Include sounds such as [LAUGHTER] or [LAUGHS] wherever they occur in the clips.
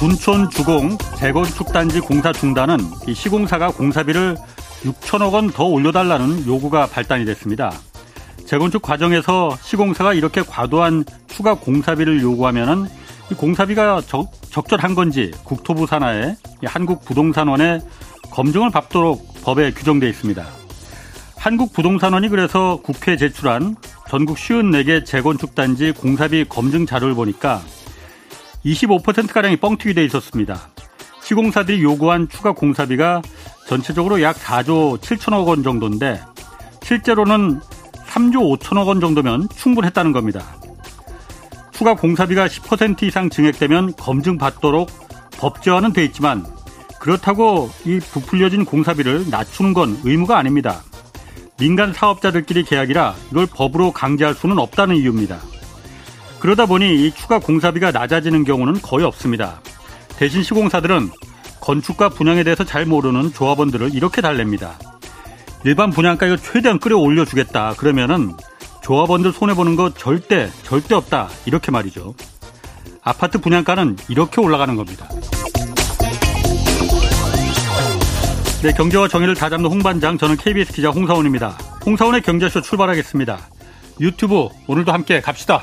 둔촌 주공 재건축 단지 공사 중단은 이 시공사가 공사비를 6천억 원 더 올려달라는 요구가 발단이 됐습니다. 재건축 과정에서 시공사가 이렇게 과도한 추가 공사비를 요구하면은 이 공사비가 적, 적절한 건지 국토부 산하에 한국부동산원에 검증을 받도록 법에 규정돼 있습니다. 한국부동산원이 그래서 국회에 제출한 전국 54개 재건축 단지 공사비 검증 자료를 보니까 25%가량이 뻥튀기 돼 있었습니다. 시공사들이 요구한 추가 공사비가 전체적으로 약 4조 7천억 원 정도인데 실제로는 3조 5천억 원 정도면 충분했다는 겁니다. 추가 공사비가 10% 이상 증액되면 검증받도록 법제화는 돼 있지만 그렇다고 이 부풀려진 공사비를 낮추는 건 의무가 아닙니다. 민간 사업자들끼리 계약이라 이걸 법으로 강제할 수는 없다는 이유입니다. 그러다 보니 이 추가 공사비가 낮아지는 경우는 거의 없습니다. 대신 시공사들은 건축과 분양에 대해서 잘 모르는 조합원들을 이렇게 달랩니다. 일반 분양가 이거 최대한 끌어올려 주겠다. 그러면은 조합원들 손해 보는 거 절대, 절대 없다. 이렇게 말이죠. 아파트 분양가는 이렇게 올라가는 겁니다. 네, 경제와 정의를 다잡는 홍반장, 저는 KBS 기자 홍사원입니다. 홍사훈의 경제쇼 출발하겠습니다. 유튜브 오늘도 함께 갑시다.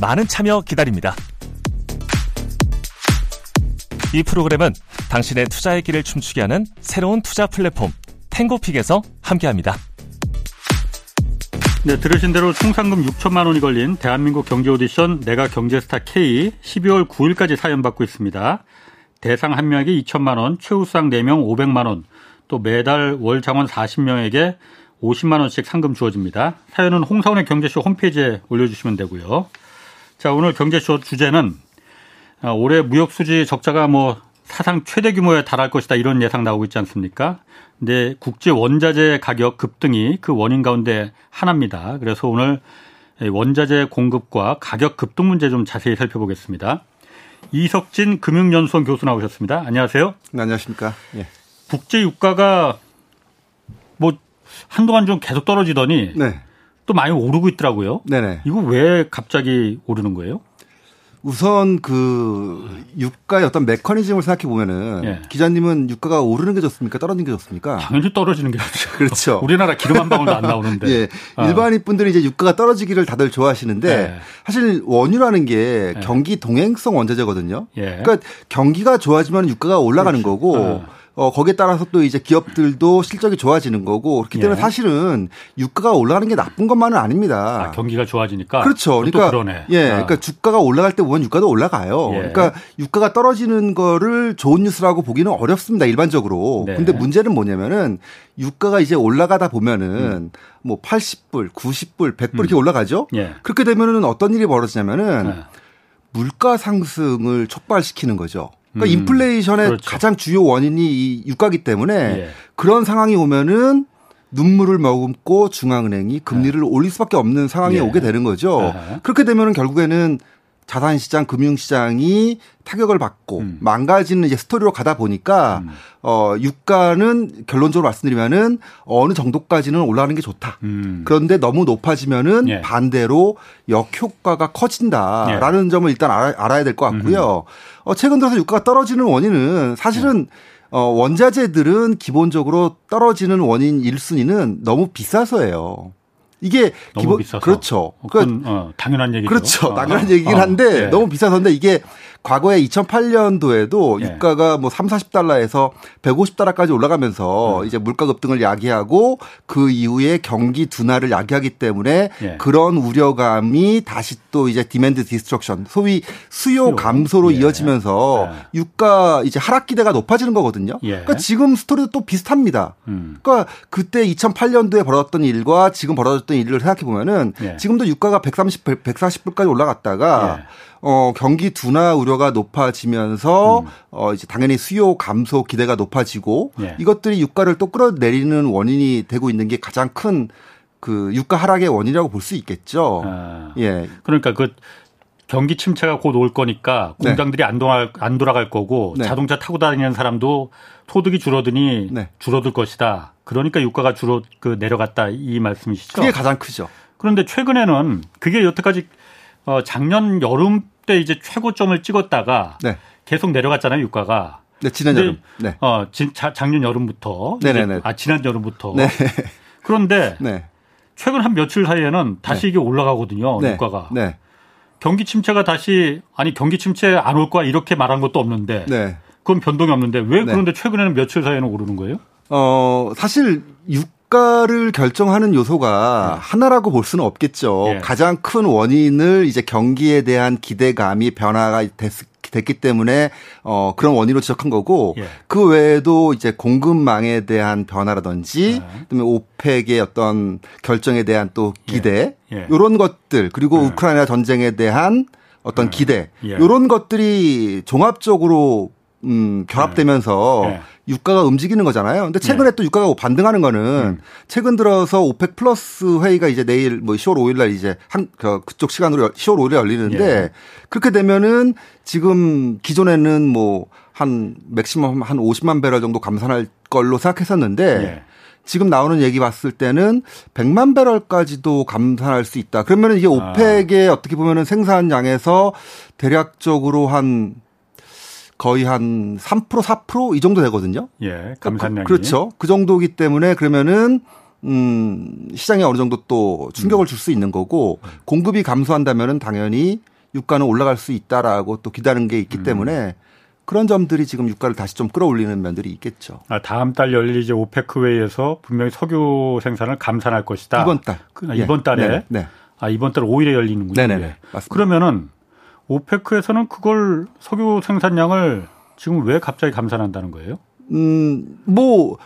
많은 참여 기다립니다. 이 프로그램은 당신의 투자의 길을 춤추게 하는 새로운 투자 플랫폼 탱고픽에서 함께합니다. 네, 들으신 대로 총 상금 6천만 원이 걸린 대한민국 경제 오디션 내가 경제스타 K 12월 9일까지 사연 받고 있습니다. 대상 한 명에게 2천만 원, 최우상 4명 500만 원, 또 매달 월 장원 40명에게 50만 원씩 상금 주어집니다. 사연은 홍사원의 경제쇼 홈페이지에 올려주시면 되고요. 자, 오늘 경제쇼 주제는 아, 올해 무역 수지 적자가 뭐 사상 최대 규모에 달할 것이다 이런 예상 나오고 있지 않습니까? 근데 국제 원자재 가격 급등이 그 원인 가운데 하나입니다. 그래서 오늘 원자재 공급과 가격 급등 문제 좀 자세히 살펴보겠습니다. 이석진 금융연수원 교수 나오셨습니다. 안녕하세요. 네, 안녕하십니까. 예. 국제 유가가 뭐 한동안 좀 계속 떨어지더니 네. 또 많이 오르고 있더라고요. 네네. 이거 왜 갑자기 오르는 거예요? 우선 그 유가의 어떤 메커니즘을 생각해 보면은 예. 기자님은 유가가 오르는 게 좋습니까? 떨어지는 게 좋습니까? 당연히 떨어지는 게 좋죠. 그렇죠. [LAUGHS] 우리나라 기름 한 방울도 안 나오는데. [LAUGHS] 예. 아. 일반인 분들이 이제 유가가 떨어지기를 다들 좋아하시는데 예. 사실 원유라는 게 예. 경기 동행성 원자재거든요. 예. 그러니까 경기가 좋아지면 유가가 올라가는 그렇죠. 거고 아. 어, 거기에 따라서 또 이제 기업들도 실적이 좋아지는 거고 그렇기 때문에 예. 사실은 유가가 올라가는 게 나쁜 것만은 아닙니다. 아, 경기가 좋아지니까. 그렇죠. 그러니까 그러네. 예, 아. 그러니까 주가가 올라갈 때 보면 유가도 올라가요. 예. 그러니까 유가가 떨어지는 거를 좋은 뉴스라고 보기는 어렵습니다. 일반적으로. 네. 근데 문제는 뭐냐면은 유가가 이제 올라가다 보면은 음. 뭐 80불, 90불, 100불 이렇게 올라가죠. 예. 그렇게 되면은 어떤 일이 벌어지냐면은 네. 물가 상승을 촉발시키는 거죠. 그러니까 음, 인플레이션의 그렇죠. 가장 주요 원인이 이 유가기 때문에 예. 그런 상황이 오면은 눈물을 머금고 중앙은행이 금리를 올릴 수밖에 없는 상황이 예. 오게 되는 거죠. 아하. 그렇게 되면은 결국에는 자산시장, 금융시장이 타격을 받고 음. 망가지는 이제 스토리로 가다 보니까 음. 어 유가는 결론적으로 말씀드리면은 어느 정도까지는 올라가는 게 좋다. 음. 그런데 너무 높아지면은 예. 반대로 역효과가 커진다라는 점을 일단 알아, 알아 야 될 것 같고요. 어, 최근 들어서 유가가 떨어지는 원인은 사실은 어, 원자재들은 기본적으로 떨어지는 원인 1순위는 너무 비싸서예요. 이게 너무 기본 비싸서. 그렇죠. 그건 어, 당연한 얘기죠. 그렇죠. 어. 당연한 얘기긴 어, 한데 예. 너무 비싸서인데 이게 과거에 2008년도에도 예. 유가가 뭐 3, 40달러에서 150달러까지 올라가면서 음. 이제 물가 급등을 야기하고 그 이후에 경기 둔화를 야기하기 때문에 예. 그런 우려감이 다시 또 이제 demand destruction 소위 수요 감소로 예. 이어지면서 예. 유가 이제 하락 기대가 높아지는 거거든요. 예. 그러니까 지금 스토리도 또 비슷합니다. 음. 그러니까 그때 2008년도에 벌어졌던 일과 지금 벌어졌던 일을 생각해 보면은 예. 지금도 유가가 130, 140불까지 올라갔다가 어, 경기 둔화 우려가 높아지면서 음. 어, 이제 당연히 수요 감소 기대가 높아지고 예. 이것들이 유가를 또 끌어내리는 원인이 되고 있는 게 가장 큰 그 유가 하락의 원인이라고 볼 수 있겠죠. 아, 예. 그러니까 그 경기 침체가 곧 올 거니까 네. 공장들이 네. 안, 돌아, 안 돌아갈 거고 네. 자동차 타고 다니는 사람도 소득이 줄어드니 네. 줄어들 것이다. 그러니까 유가가 줄어 그 내려갔다 이 말씀이시죠? 그게 가장 크죠. 그런데 최근에는 그게 여태까지 어, 작년 여름 때 이제 최고점을 찍었다가 네. 계속 내려갔잖아요, 유가가. 네, 지난 여름. 네. 어, 진, 자, 작년 여름부터. 네네네. 아, 지난 여름부터. 네. 그런데 [LAUGHS] 네. 최근 한 며칠 사이에는 다시 네. 이게 올라가거든요, 네. 유가가. 네. 경기 침체가 다시 아니 경기 침체 안 올 거야 이렇게 말한 것도 없는데 네. 그건 변동이 없는데 왜 그런데 최근에는 며칠 사이에는 오르는 거예요? 어, 사실 유 가를 결정하는 요소가 네. 하나라고 볼 수는 없겠죠. 네. 가장 큰 원인을 이제 경기에 대한 기대감이 변화가 됐, 됐기 때문에 어 그런 원인으로 지적한 거고 예. 그 외에도 이제 공급망에 대한 변화라든지 네. 그다음에 오펙의 어떤 결정에 대한 또 기대 예. 예. 이런 것들 그리고 네. 우크라이나 전쟁에 대한 어떤 네. 기대 이런 예. 것들이 종합적으로 음 결합되면서 네. 유가가 움직이는 거잖아요. 근데 최근에 네. 또 유가가 반등하는 거는 음. 최근 들어서 오펙 플러스 회의가 이제 내일 뭐 10월 5일 날 이제 한 그, 그쪽 시간으로 10월 5일에 열리는데 예. 그렇게 되면은 지금 기존에는 뭐 한 maximum 한 50만 배럴 정도 감산할 걸로 생각했었는데 예. 지금 나오는 얘기 봤을 때는 100만 배럴까지도 감산할 수 있다. 그러면 이게 아. 오펙의 아. 어떻게 보면은 생산량에서 대략적으로 한 거의 한 3% 4%이 정도 되거든요. 예, 그러니까 그, 감산량이. 그, 그렇죠. 그 정도이기 때문에 그러면은 음, 시장에 어느 정도 또 충격을 음. 줄수 있는 거고 공급이 감소한다면은 당연히 유가는 올라갈 수 있다라고 또 기다리는 게 있기 음. 때문에 그런 점들이 지금 유가를 다시 좀 끌어올리는 면들이 있겠죠. 아, 다음 달 열릴 이제 오페크 회의에서 분명히 석유 생산을 감산할 것이다. 이번 달. 그, 아, 이번 달에. 네, 네. 아, 이번 달 5일에 열리는군요. 네네. 맞습니다. 그러면은 오페크에서는 그걸 석유 생산량을 지금 왜 갑자기 감산한다는 거예요? 음, 뭐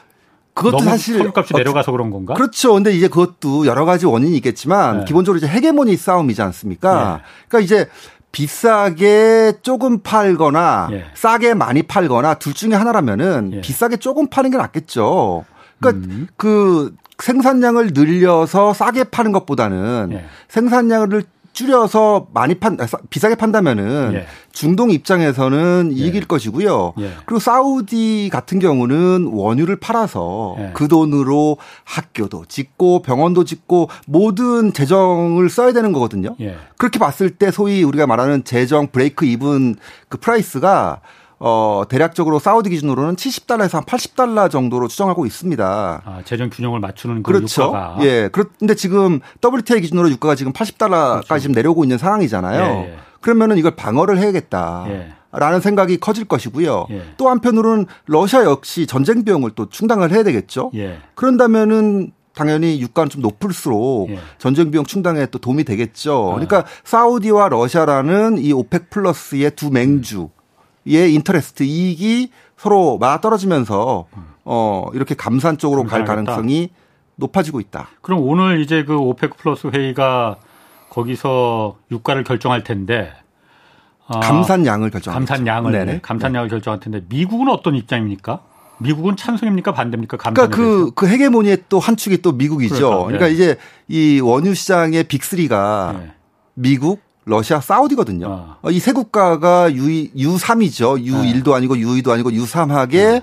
그것도 사실 석유값이 내려가서 그런 건가? 그렇죠. 근데 이제 그것도 여러 가지 원인이 있겠지만 네. 기본적으로 이제 헤게모니 싸움이지 않습니까? 네. 그러니까 이제 비싸게 조금 팔거나 예. 싸게 많이 팔거나 둘 중에 하나라면은 예. 비싸게 조금 파는 게 낫겠죠. 그러니까 음. 그 생산량을 늘려서 싸게 파는 것보다는 예. 생산량을 줄여서 많이 판 아, 비싸게 판다면은 예. 중동 입장에서는 예. 이익일 예. 것이고요. 예. 그리고 사우디 같은 경우는 원유를 팔아서 예. 그 돈으로 학교도 짓고 병원도 짓고 모든 재정을 써야 되는 거거든요. 예. 그렇게 봤을 때 소위 우리가 말하는 재정 break even 그 price가 어, 대략적으로 사우디 기준으로는 70달러에서 한 80달러 정도로 추정하고 있습니다. 아, 재정 균형을 맞추는 그 그렇죠. 유가가. 예. 그런데 지금 WTI 기준으로 유가가 지금 80달러까지 그렇죠. 지금 내려오고 있는 상황이잖아요. 예, 예. 그러면은 이걸 방어를 해야겠다. 예. 라는 생각이 커질 것이고요. 예. 또 한편으로는 러시아 역시 전쟁 비용을 또 충당을 해야 되겠죠. 예. 그런다면은 당연히 유가는 좀 높을수록 예. 전쟁 비용 충당에 또 도움이 되겠죠. 아. 그러니까 사우디와 러시아라는 이 오펙 플러스의 두 맹주 음. 의 인터레스트 이익이 서로 맞아떨어지면서 어 이렇게 감산 쪽으로 갈 가능성이 높아지고 있다. 그럼 오늘 이제 그 오페크 플러스 회의가 거기서 유가를 결정할 텐데 어, 감산량을 결정 감산량을 네네. 감산량을 네. 결정할 텐데 미국은 어떤 입장입니까? 미국은 찬성입니까 반대입니까? 그러니까 그, 그 헤게모니의 또 한 축이 또 미국이죠. 그렇죠. 그러니까 네. 이제 이 원유 시장의 빅3가 네. 미국, 러시아, 사우디거든요. 어. 이세 국가가 U, U3이죠. U1도 네. 아니고 U2도 아니고 U3하게 네.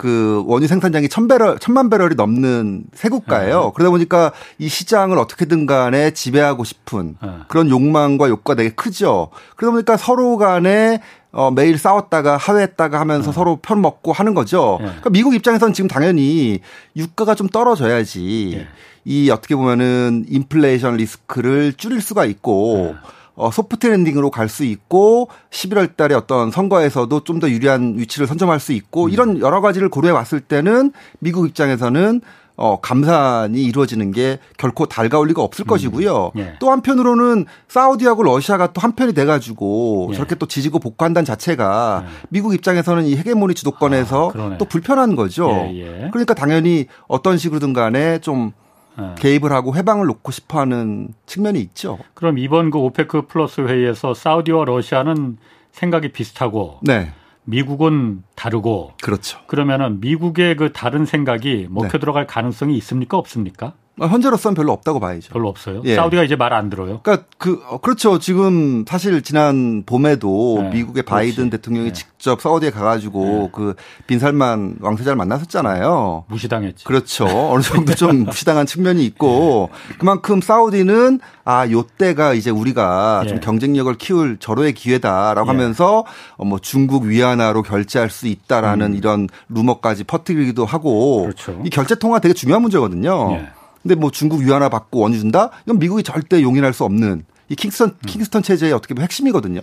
그 원유 생산량이 천 배럴, 천만 배럴이 넘는 세 국가예요. 네. 그러다 보니까 이 시장을 어떻게든 간에 지배하고 싶은 네. 그런 욕망과 욕구가 되게 크죠. 그러다 보니까 서로 간에 어, 매일 싸웠다가 하회했다가 하면서 네. 서로 편 먹고 하는 거죠. 네. 그러니까 미국 입장에서는 지금 당연히 유가가 좀 떨어져야지 이 어떻게 보면은 인플레이션 리스크를 줄일 수가 있고 어, soft landing으로 갈 수 있고 11월 달에 어떤 선거에서도 좀 더 유리한 위치를 선점할 수 있고 음. 이런 여러 가지를 고려해 봤을 때는 미국 입장에서는 어, 감산이 이루어지는 게 결코 달가울 리가 없을 음. 것이고요. 예. 또 한편으로는 사우디하고 러시아가 또 한편이 돼가지고 예. 저렇게 또 지지고 볶고 한다는 자체가 예. 미국 입장에서는 이 헤게모니 주도권에서 아, 또 불편한 거죠. 예, 예. 그러니까 당연히 어떤 식으로든 간에 좀 예. 개입을 하고 해방을 놓고 싶어하는 측면이 있죠. 그럼 이번 그 오페크 플러스 회의에서 사우디와 러시아는 생각이 비슷하고 네. 미국은 다르고 그렇죠. 그러면은 미국의 그 다른 생각이 먹혀 네. 들어갈 가능성이 있습니까 없습니까? 아, 현재로서는 별로 없다고 봐야죠. 별로 없어요. 예. 사우디가 이제 말 안 들어요. 그러니까 그 어, 그렇죠. 지금 사실 지난 봄에도 네. 미국의 바이든 그렇지. 대통령이 네. 직접 사우디에 가가지고 네. 그 빈살만 왕세자를 만났었잖아요. 무시당했지. 그렇죠. 어느 정도 좀 [LAUGHS] 무시당한 측면이 있고 네. 그만큼 사우디는 아 요때가 이제 우리가 좀 예. 경쟁력을 키울 절호의 기회다라고 예. 하면서 어, 뭐 중국 위안화로 결제할 수 있다라는 음. 이런 루머까지 퍼뜨리기도 하고 그렇죠. 이 결제 통화 되게 중요한 문제거든요. 예. 근데 뭐 중국 위안화 받고 원유 준다? 이건 미국이 절대 용인할 수 없는 이 킹스턴 킹스턴 체제의 어떻게 보면 핵심이거든요.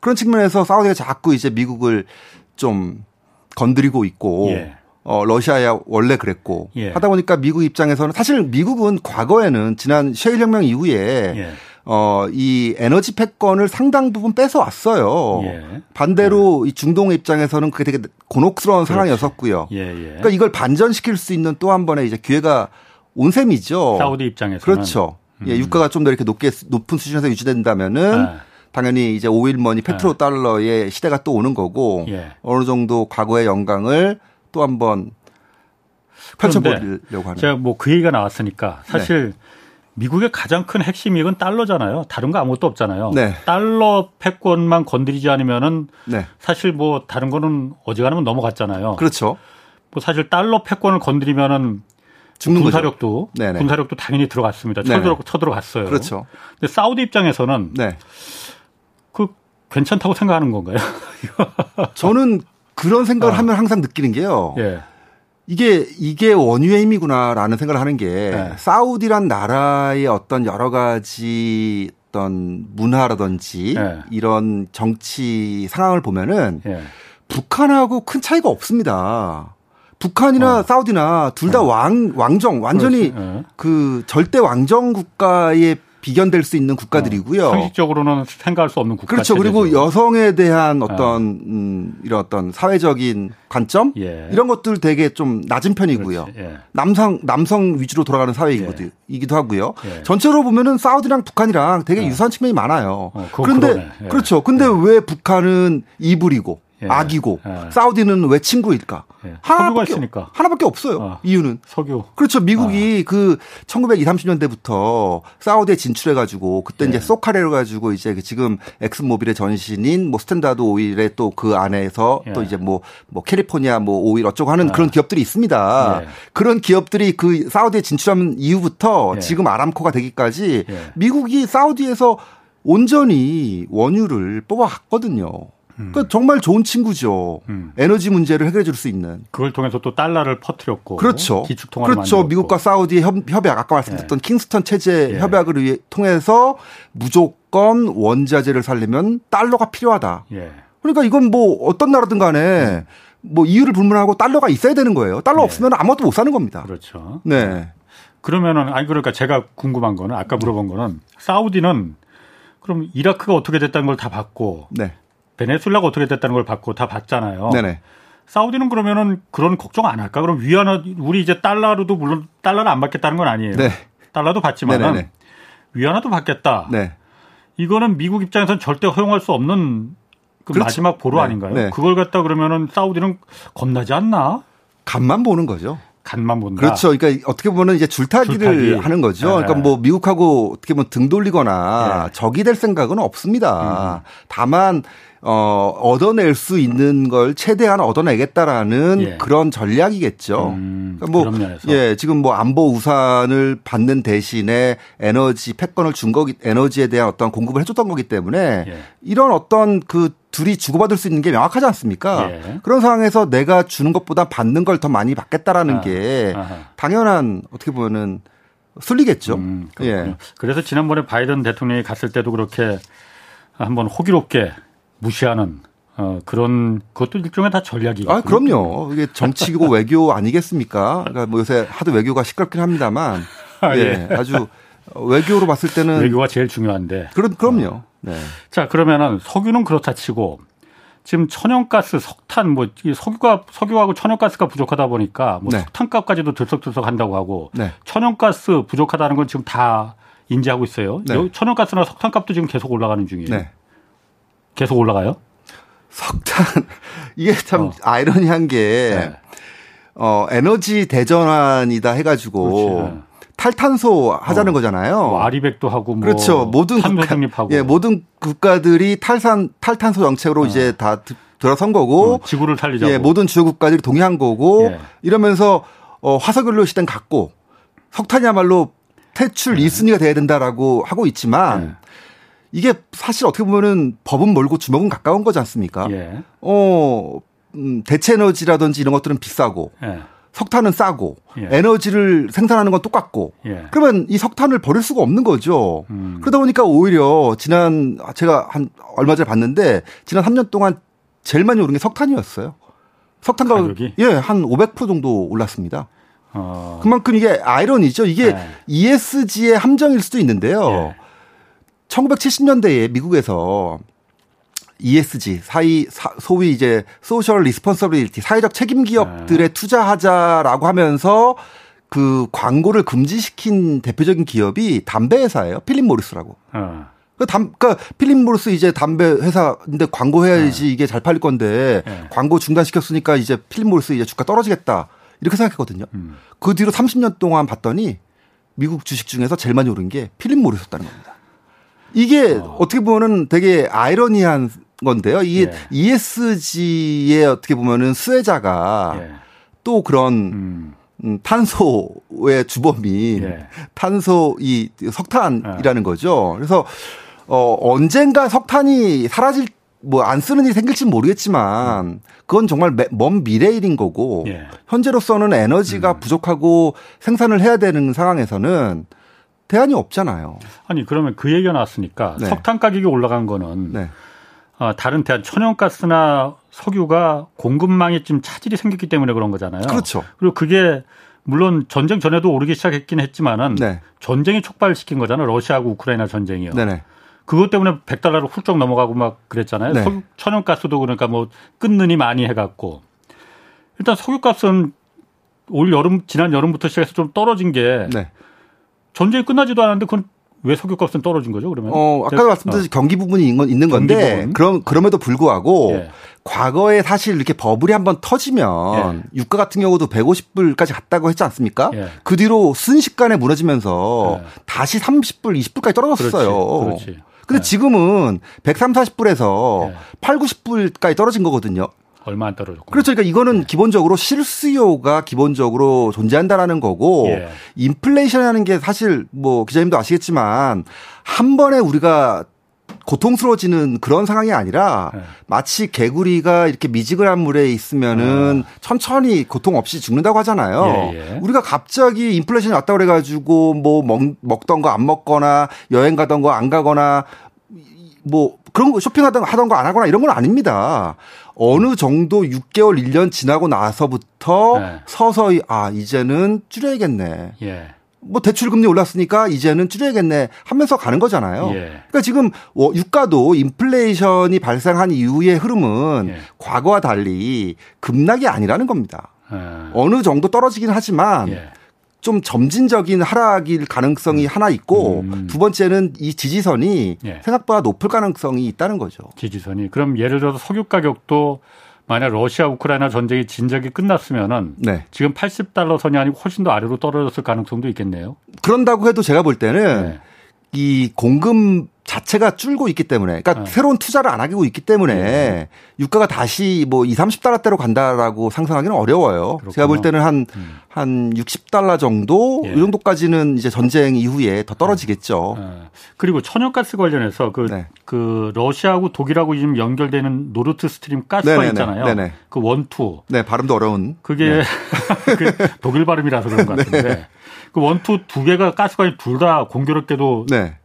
그런 측면에서 사우디가 자꾸 이제 미국을 좀 건드리고 있고 예. 어 러시아야 원래 그랬고 예. 하다 보니까 미국 입장에서는 사실 미국은 과거에는 지난 셰일 혁명 이후에 예. 어 이 에너지 패권을 상당 부분 뺏어 왔어요. 예. 반대로 예. 이 중동의 입장에서는 그게 되게 곤혹스러운. 상황이었었고요. 예, 예. 그러니까 이걸 반전시킬 수 있는 또 한 번의 이제 기회가 온 셈이죠. 사우디 입장에서는 그렇죠. 예, 음. 예, 유가가 좀 더 이렇게 높게 높은 수준에서 유지된다면은 네. 당연히 이제 오일머니 페트로 네. 달러의 시대가 또 오는 거고 예. 어느 정도 과거의 영광을 또 한번 펼쳐보려고 하는. 제가 뭐 그 얘기가 나왔으니까 사실 네. 미국의 가장 큰 핵심 이익은 달러잖아요. 다른 거 아무것도 없잖아요. 네. 달러 패권만 건드리지 않으면은 네. 사실 뭐 다른 거는 어지간하면 넘어갔잖아요. 그렇죠. 뭐 사실 달러 패권을 건드리면은 죽는 군사력도 네네. 군사력도 당연히 들어갔습니다. 쳐들어 쳐들어갔어요. 그렇죠. 근데 사우디 입장에서는 네. 그 괜찮다고 생각하는 건가요? [LAUGHS] 저는 그런 생각을 어. 하면 항상 느끼는 게요. 예. 이게 이게 원유의 힘이구나라는 생각을 하는 게 네. 사우디란 나라의 어떤 여러 가지 어떤 문화라든지 네. 이런 정치 상황을 보면은 네. 북한하고 큰 차이가 없습니다. 북한이나 어. 사우디나 둘 다왕 어. 왕정 완전히 네. 그 절대 왕정 국가의 비견될 수 있는 국가들이고요. 어, 상식적으로는 생각할 수 없는 국가. 그렇죠. 체제죠. 그리고 여성에 대한 네. 어떤 음, 이런 어떤 사회적인 관점 예. 이런 것들 되게 좀 낮은 편이고요. 예. 남성 남성 위주로 돌아가는 사회이기도 예. 하고요. 예. 전체로 보면은 사우디랑 북한이랑 되게 예. 유사한 측면이 많아요. 어, 그런데 예. 그렇죠. 근데 왜 북한은 이불이고 예. 악이고 예. 사우디는 왜 친구일까? 예. 하나밖에 있으니까 하나밖에 없어요. 어. 이유는 석유. 그렇죠. 미국이 어. 그 1920, 30년대부터 사우디에 진출해 가지고 그때 예. 이제 SoCal을 가지고 이제 그 지금 엑슨모빌의 전신인 뭐 스탠다드 오일의 또 그 안에서 또 예. 이제 뭐뭐 뭐 캘리포니아 뭐 오일 어쩌고 하는 아. 그런 기업들이 있습니다. 예. 그런 기업들이 그 사우디에 진출한 이후부터 지금 아람코가 되기까지 미국이 사우디에서 온전히 원유를 뽑아갔거든요. 음. 그러니까 정말 좋은 친구죠. 음. 에너지 문제를 해결해 줄 수 있는. 그걸 통해서 또 달러를 퍼뜨렸고. 그렇죠. 기축통화를 그렇죠. 만들었고. 미국과 사우디의 협, 약 아까 말씀드렸던 예. 킹스턴 체제 예. 협약을 위해 통해서 무조건 원자재를 살리면 달러가 필요하다. 예. 그러니까 이건 뭐 어떤 나라든 간에 음. 뭐 이유를 불문하고 달러가 있어야 되는 거예요. 달러 예. 없으면 아무것도 못 사는 겁니다. 그렇죠. 네. 그러면은 아니 그러니까 제가 궁금한 거는 아까 물어본 거는 사우디는 그럼 이라크가 어떻게 됐다는 걸 다 봤고 네. 베네수엘라가 어떻게 됐다는 걸 받고 다 봤잖아요. 네네. 사우디는 그러면은 그런 걱정 안 할까? 그럼 위안화 우리 이제 달러로도 물론 달러를 안 받겠다는 건 아니에요. 네. 달러도 받지만 위안화도 받겠다. 네. 이거는 미국 입장에서는 절대 허용할 수 없는 그 그렇죠. 마지막 보루 네. 아닌가요? 네. 그걸 갖다 그러면은 사우디는 겁나지 않나? 간만 보는 거죠. 간만 본다. 그렇죠. 그러니까 어떻게 보면 이제 줄타기를 줄타기. 하는 거죠. 네. 그러니까 뭐 미국하고 어떻게 보면 등 돌리거나 네. 적이 될 생각은 없습니다. 음. 다만 어, 얻어낼 수 있는 걸 최대한 얻어내겠다라는 예. 그런 전략이겠죠. 음, 그러니까 뭐, 예, 지금 뭐 안보 우산을 받는 대신에 에너지 패권을 준 거기, 에너지에 대한 어떤 공급을 해줬던 거기 때문에 예. 이런 어떤 그 둘이 주고받을 수 있는 게 명확하지 않습니까? 예. 그런 상황에서 내가 주는 것보다 받는 걸 더 많이 받겠다라는 아, 게 아하. 당연한 어떻게 보면은 술리겠죠. 음, 예. 그래서 지난번에 바이든 대통령이 갔을 때도 그렇게 한번 호기롭게 무시하는 어, 그런 그것도 일종의 다 전략이고. 아, 그럼요. 이게 정치고 외교 아니겠습니까? 그러니까 뭐 요새 하도 외교가 시끄럽긴 합니다만. 아, 예. 예. 아주 외교로 봤을 때는 외교가 제일 중요한데. 그럼 그럼요. 어. 네. 자, 그러면은 석유는 그렇다 치고 지금 천연가스, 석탄 뭐 석유가 석유하고 천연가스가 부족하다 보니까 뭐 네. 석탄값까지도 들썩들썩 한다고 하고 네. 천연가스 부족하다는 건 지금 다 인지하고 있어요. 네. 천연가스나 석탄값도 지금 계속 올라가는 중이에요. 네. 계속 올라가요? 석탄 [LAUGHS] 이게 참 어. 아이러니한 게 네. 어, 에너지 대전환이다 해가지고 그렇지. 탈탄소 하자는 어. 거잖아요. 뭐 아리백도 하고 뭐 그렇죠. 모든 국가, 예, 모든 국가들이 탈산 탈탄소 정책으로 어. 이제 다 들어선 거고 어, 지구를 살리자고. 예, 모든 주요 국가들이 동의한 거고 예. 이러면서 어, 화석연료 시대는 갔고 석탄이야말로 퇴출 예. 2순위가 돼야 된다라고 하고 있지만 예. 이게 사실 어떻게 보면은 법은 멀고 주먹은 가까운 거지 않습니까? 예. 어, 음, 대체 에너지라든지 이런 것들은 비싸고 예. 석탄은 싸고 예. 에너지를 생산하는 건 똑같고 예. 그러면 이 석탄을 버릴 수가 없는 거죠. 음. 그러다 보니까 오히려 지난 제가 한 얼마 전에 봤는데 지난 3년 동안 제일 많이 오른 게 석탄이었어요. 석탄 가격이 예, 한 500% 정도 올랐습니다. 어. 그만큼 이게 아이러니죠. 이게 네. ESG의 함정일 수도 있는데요. 예. 1970년대에 미국에서 ESG, 사이, 소위 이제 social responsibility, 사회적 책임 기업들에 네. 투자하자라고 하면서 그 광고를 금지시킨 대표적인 기업이 담배 회사예요. 필립 모리스라고. 어. 그 담, 그니까 필립 모리스 이제 담배 회사인데 광고해야지 네. 이게 잘 팔릴 건데 네. 광고 중단시켰으니까 이제 필립 모리스 이제 주가 떨어지겠다. 이렇게 생각했거든요. 음. 그 뒤로 30년 동안 봤더니 미국 주식 중에서 제일 많이 오른 게 필립 모리스였다는 겁니다. 이게 어떻게 보면은 되게 아이러니한 건데요. 이게 예. ESG의 어떻게 보면은 수혜자가 예. 또 그런 음. 음, 탄소의 주범이 예. 탄소 이 석탄이라는 예. 거죠. 그래서 어 언젠가 석탄이 사라질 뭐 안 쓰는 일이 생길지 모르겠지만 그건 정말 먼 미래 일인 거고 예. 현재로서는 에너지가 음. 부족하고 생산을 해야 되는 상황에서는 대안이 없잖아요. 아니 그러면 그 얘기가 나왔으니까 네. 석탄 가격이 올라간 거는 네. 어, 다른 대안 천연가스나 석유가 공급망에 좀 차질이 생겼기 때문에 그런 거잖아요. 그렇죠. 그리고 그게 물론 전쟁 전에도 오르기 시작했긴 했지만은 네. 전쟁이 촉발시킨 거잖아요. 러시아하고 우크라이나 전쟁이요. 네네. 그것 때문에 100달러로 훌쩍 넘어가고 막 그랬잖아요. 네. 석유, 천연가스도 그러니까 뭐 끊느니 많이 해갖고 일단 석유값은 올 여름 지난 여름부터 시작해서 좀 떨어진 게 네. 전쟁이 끝나지도 않았는데 그건 왜 석유값은 떨어진 거죠? 그러면? 어, 아까 말씀드린 어. 경기 부분이 있는 건데 부분. 그럼 그럼에도 불구하고 예. 과거에 사실 이렇게 버블이 한번 터지면 예. 유가 같은 경우도 150불까지 갔다고 했지 않습니까? 예. 그 뒤로 순식간에 무너지면서 예. 다시 30불, 20불까지 떨어졌어요. 그렇지. 그렇지. 근데 예. 지금은 130, 40불에서 8, 90불까지 떨어진 거거든요. 얼마 안 떨어졌고. 그렇죠. 그러니까 이거는 네. 기본적으로 실수요가 기본적으로 존재한다라는 거고 예. 인플레이션이라는 게 사실 뭐 기자님도 아시겠지만 한 번에 우리가 고통스러워지는 그런 상황이 아니라 네. 마치 개구리가 이렇게 미지근한 물에 있으면은 어. 천천히 고통 없이 죽는다고 하잖아요. 예, 예. 우리가 갑자기 인플레이션이 왔다 그래 가지고 뭐 먹, 먹던 거 안 먹거나 여행 가던 거 안 가거나 뭐 그런 거 쇼핑하던 하던 거 안 하거나 이런 건 아닙니다. 어느 정도 6개월 1년 지나고 나서부터 네. 서서히 아 이제는 줄여야겠네. 예. 뭐 대출 금리 올랐으니까 이제는 줄여야겠네 하면서 가는 거잖아요. 예. 그러니까 지금 유가도 인플레이션이 발생한 이후의 흐름은 예. 과거와 달리 급락이 아니라는 겁니다. 예. 어느 정도 떨어지긴 하지만 예. 좀 점진적인 하락일 가능성이 음. 하나 있고 음. 두 번째는 이 지지선이 예. 생각보다 높을 가능성이 있다는 거죠. 지지선이 그럼 예를 들어서 석유 가격도 만약 러시아 우크라이나 전쟁이 진작에 끝났으면은 네. 지금 80달러 선이 아니고 훨씬 더 아래로 떨어졌을 가능성도 있겠네요. 그런다고 해도 제가 볼 때는 네. 이 공급 자, 자체가 줄고 있기 때문에 그러니까 네. 새로운 투자를 안 하고 있기 때문에 네. 유가가 다시 뭐 2, 30달러대로 간다라고 상상하기는 어려워요. 그렇구나. 제가 볼 때는 한한 음. 한 60달러 정도 예. 이 정도까지는 이제 전쟁 이후에 더 떨어지겠죠. 네. 그리고 천연가스 관련해서 그, 네. 그 러시아하고 독일하고 지금 연결되는 노르트 스트림 가스가 네네네. 있잖아요. 네네. 그 one two. 네, 발음도 어려운. 그게 네. [LAUGHS] 그 독일 발음이라서 그런 것 같은데. [LAUGHS] 네. 그 one two 두 개가 가스관이 둘 다 공교롭게도 네.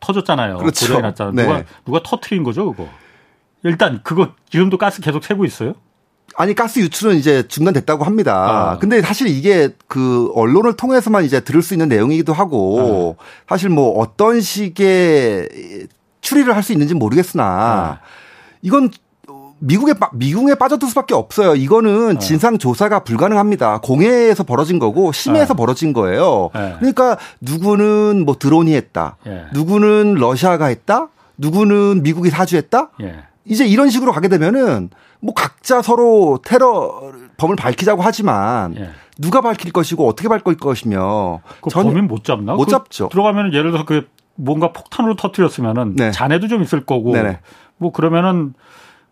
그 터졌잖아요. 그렇죠. 고장이 났잖아요. 네. 누가 누가 터트린 거죠, 그거. 일단 그거 지금도 가스 계속 새고 있어요? 아니 가스 유출은 이제 중단됐다고 합니다. 아. 근데 사실 이게 그 언론을 통해서만 이제 들을 수 있는 내용이기도 하고 아. 사실 뭐 어떤 식의 추리를 할 수 있는지 모르겠으나 아. 이건 미국에 미국에 빠져들 수밖에 없어요. 이거는 네. 진상 조사가 불가능합니다. 공해에서 벌어진 거고 심해에서 네. 벌어진 거예요. 네. 그러니까 누구는 뭐 드론이 했다. 예. 누구는 러시아가 했다. 누구는 미국이 사주했다. 예. 이제 이런 식으로 가게 되면은 뭐 각자 서로 테러 범을 밝히자고 하지만 예. 누가 밝힐 것이고 어떻게 밝힐 것이며 그 범인 못 잡나? 못 그 잡죠. 들어가면 예를 들어서 그 뭔가 폭탄으로 터뜨렸으면은 네. 잔해도 좀 있을 거고 네네. 뭐 그러면은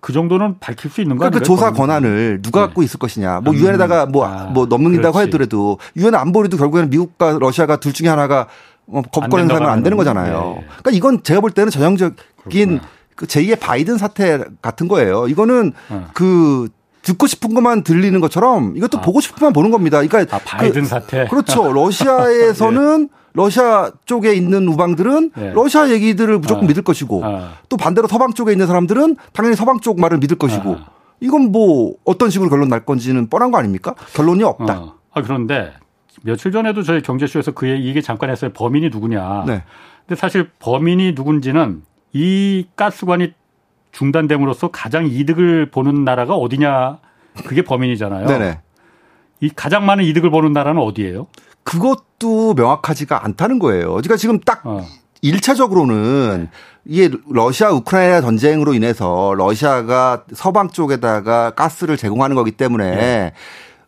그 정도는 밝힐 수 있는 거아요 그러니까 그 조사 권한을 누가 네. 갖고 있을 것이냐. 뭐 음. 유엔에다가 뭐뭐 아, 뭐 넘는다고 하더라도 유엔 안보리도 결국에는 미국과 러시아가 둘 중에 하나가 뭐 법권 행사는 안 되는 거잖아요. 네. 그러니까 이건 제가 볼 때는 전형적인 그 제2의 바이든 사태 같은 거예요. 이거는 어. 그 듣고 싶은 것만 들리는 것처럼 이것도 아. 보고 싶은 것만 보는 겁니다. 그러니까 아, 바이든 그, 사태. 그렇죠. [LAUGHS] 러시아에서는 예. 러시아 쪽에 있는 우방들은 예. 러시아 얘기들을 무조건 아. 믿을 것이고 아. 또 반대로 서방 쪽에 있는 사람들은 당연히 서방 쪽 말을 믿을 것이고 아. 이건 뭐 어떤 식으로 결론 날 건지는 뻔한 거 아닙니까? 결론이 없다. 어. 아 그런데 며칠 전에도 저희 경제쇼에서 그 얘기 잠깐 했어요. 범인이 누구냐. 네. 근데 사실 범인이 누군지는 이 가스관이 중단됨으로써 가장 이득을 보는 나라가 어디냐 그게 범인이잖아요. 네네. 이 가장 많은 이득을 보는 나라는 어디예요? 그것도 명확하지가 않다는 거예요. 그러니까 지금 딱 어. 1차적으로는 이게 러시아 우크라이나 전쟁으로 인해서 러시아가 서방 쪽에다가 가스를 제공하는 거기 때문에 네.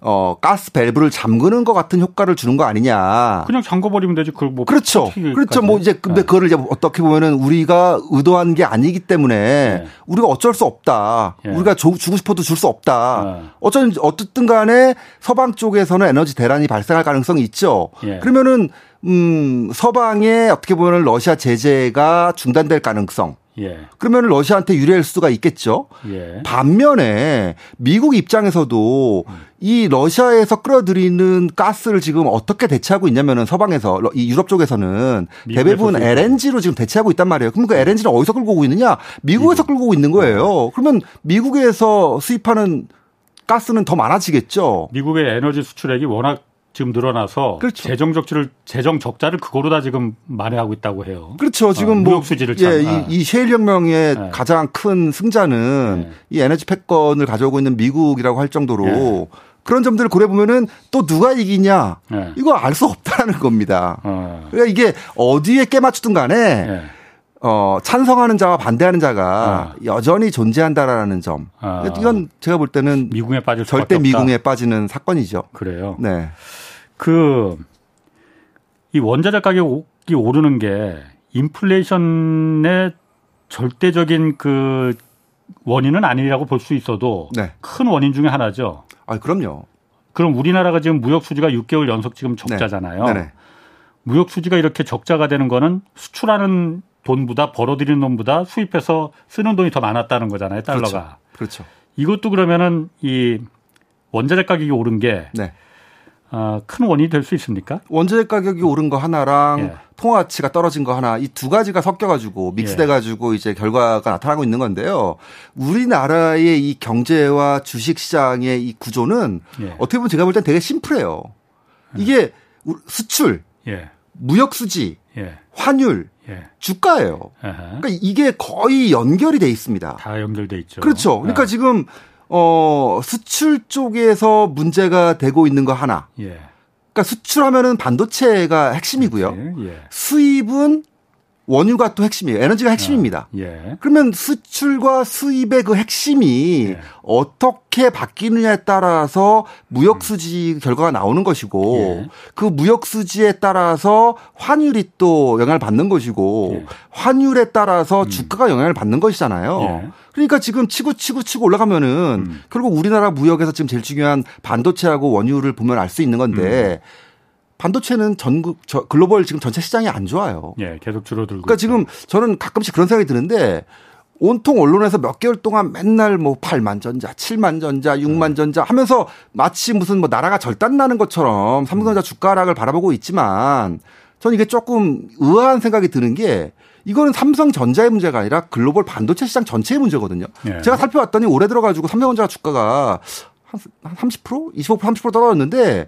어, 가스 밸브를 잠그는 것 같은 효과를 주는 거 아니냐. 그냥 잠궈버리면 되지. 그걸 뭐. 그렇죠. 그렇죠. 뭐 이제 근데 네. 그거를 이제 어떻게 보면은 우리가 의도한 게 아니기 때문에 네. 우리가 어쩔 수 없다. 네. 우리가 주, 고 싶어도 줄 수 없다. 네. 어쩐, 어쨌든 간에 서방 쪽에서는 에너지 대란이 발생할 가능성이 있죠. 예. 그러면은, 음, 서방에 어떻게 보면 러시아 제재가 중단될 가능성. 예. 그러면 러시아한테 유리할 수가 있겠죠. 예. 반면에 미국 입장에서도 음. 이 러시아에서 끌어들이는 가스를 지금 어떻게 대체하고 있냐면은 서방에서 이 유럽 쪽에서는 대부분 LNG로 지금 대체하고 있단 말이에요. 그럼 그 LNG를 어디서 끌고 오고 있느냐? 미국에서 미국. 끌고 오고 있는 거예요. 그러면 미국에서 수입하는 가스는 더 많아지겠죠. 미국의 에너지 수출액이 워낙 지금 늘어나서 그렇죠. 재정 적자를 재정 적자를 그거로 다 지금 만회하고 있다고 해요. 그렇죠. 지금 어, 뭐 수지를 예, 이, 이 셰일 혁명의 네. 가장 큰 승자는 네. 이 에너지 패권을 가져오고 있는 미국이라고 할 정도로 네. 그런 점들을 고려 보면은 또 누가 이기냐 네. 이거 알 수 없다는 겁니다. 어. 그러니까 이게 어디에 깨맞추든 간에 네. 어, 찬성하는 자와 반대하는 자가 어. 여전히 존재한다라는 점. 어. 이건 제가 볼 때는 미궁에 빠질 절대 미궁에 빠지는 사건이죠. 그래요. 네. 그, 이 원자재 가격이 오르는 게 인플레이션의 절대적인 그 원인은 아니라고 볼 수 있어도 네. 큰 원인 중에 하나죠. 아, 그럼요. 그럼 우리나라가 지금 무역 수지가 6개월 연속 지금 적자잖아요. 네. 네 무역 수지가 이렇게 적자가 되는 거는 수출하는 돈보다 벌어들이는 돈보다 수입해서 쓰는 돈이 더 많았다는 거잖아요. 달러가. 그렇죠. 그렇죠. 이것도 그러면은 이 원자재 가격이 오른 게 네. 어, 큰 원인이 될 수 있습니까? 원자재 가격이 오른 거 하나랑 예. 통화 가치가 떨어진 거 하나 이 두 가지가 섞여가지고 믹스돼가지고 예. 이제 결과가 나타나고 있는 건데요. 우리나라의 이 경제와 주식 시장의 이 구조는 예. 어떻게 보면 제가 볼 땐 되게 심플해요. 예. 이게 수출, 예. 무역 수지, 예. 환율, 주가예요. 그러니까 이게 거의 연결이 돼 있습니다. 다 연결돼 있죠. 그렇죠. 그러니까 지금 어, 수출 쪽에서 문제가 되고 있는 거 하나. 예. 그러니까 수출하면은 반도체가 핵심이고요. 예. 수입은 원유가 또 핵심이에요. 에너지가 핵심입니다. 아, 예. 그러면 수출과 수입의 그 핵심이 예. 어떻게 바뀌느냐에 따라서 무역 수지 결과가 나오는 것이고 예. 그 무역 수지에 따라서 환율이 또 영향을 받는 것이고 예. 환율에 따라서 음. 주가가 영향을 받는 것이잖아요. 예. 그러니까 지금 치고 치고 치고 올라가면은 음. 결국 우리나라 무역에서 지금 제일 중요한 반도체하고 원유를 보면 알 수 있는 건데 음. 반도체는 전국 저 글로벌 지금 전체 시장이 안 좋아요. 예, 계속 줄어들고. 그러니까 있죠. 지금 저는 가끔씩 그런 생각이 드는데 온통 언론에서 몇 개월 동안 맨날 뭐 8만 전자, 7만 전자, 6만 전자 하면서 마치 무슨 뭐 나라가 절단 나는 것처럼 삼성전자 주가 하락을 바라보고 있지만 저는 이게 조금 의아한 생각이 드는 게 이거는 삼성전자의 문제가 아니라 글로벌 반도체 시장 전체의 문제거든요. 예. 제가 살펴봤더니 올해 들어가지고 삼성전자 주가가 한 30%, 25% 30% 떨어졌는데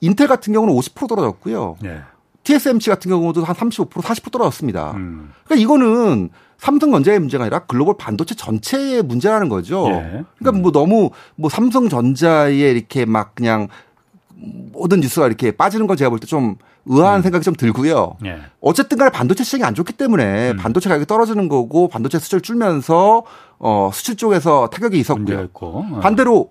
인텔 같은 경우는 50% 떨어졌고요. 네. TSMC 같은 경우도 한 35% 40% 떨어졌습니다. 음. 그러니까 이거는 삼성 전자의 문제가 아니라 글로벌 반도체 전체의 문제라는 거죠. 예. 그러니까 음. 뭐 너무 뭐 삼성 전자에 이렇게 막 그냥 모든 뉴스가 이렇게 빠지는 걸 제가 볼 때 좀 의아한 음. 생각이 좀 들고요. 예. 어쨌든 간에 반도체 시장이 안 좋기 때문에 음. 반도체 가격이 떨어지는 거고 반도체 수출 줄면서 어 수출 쪽에서 타격이 있었고요. 어. 반대로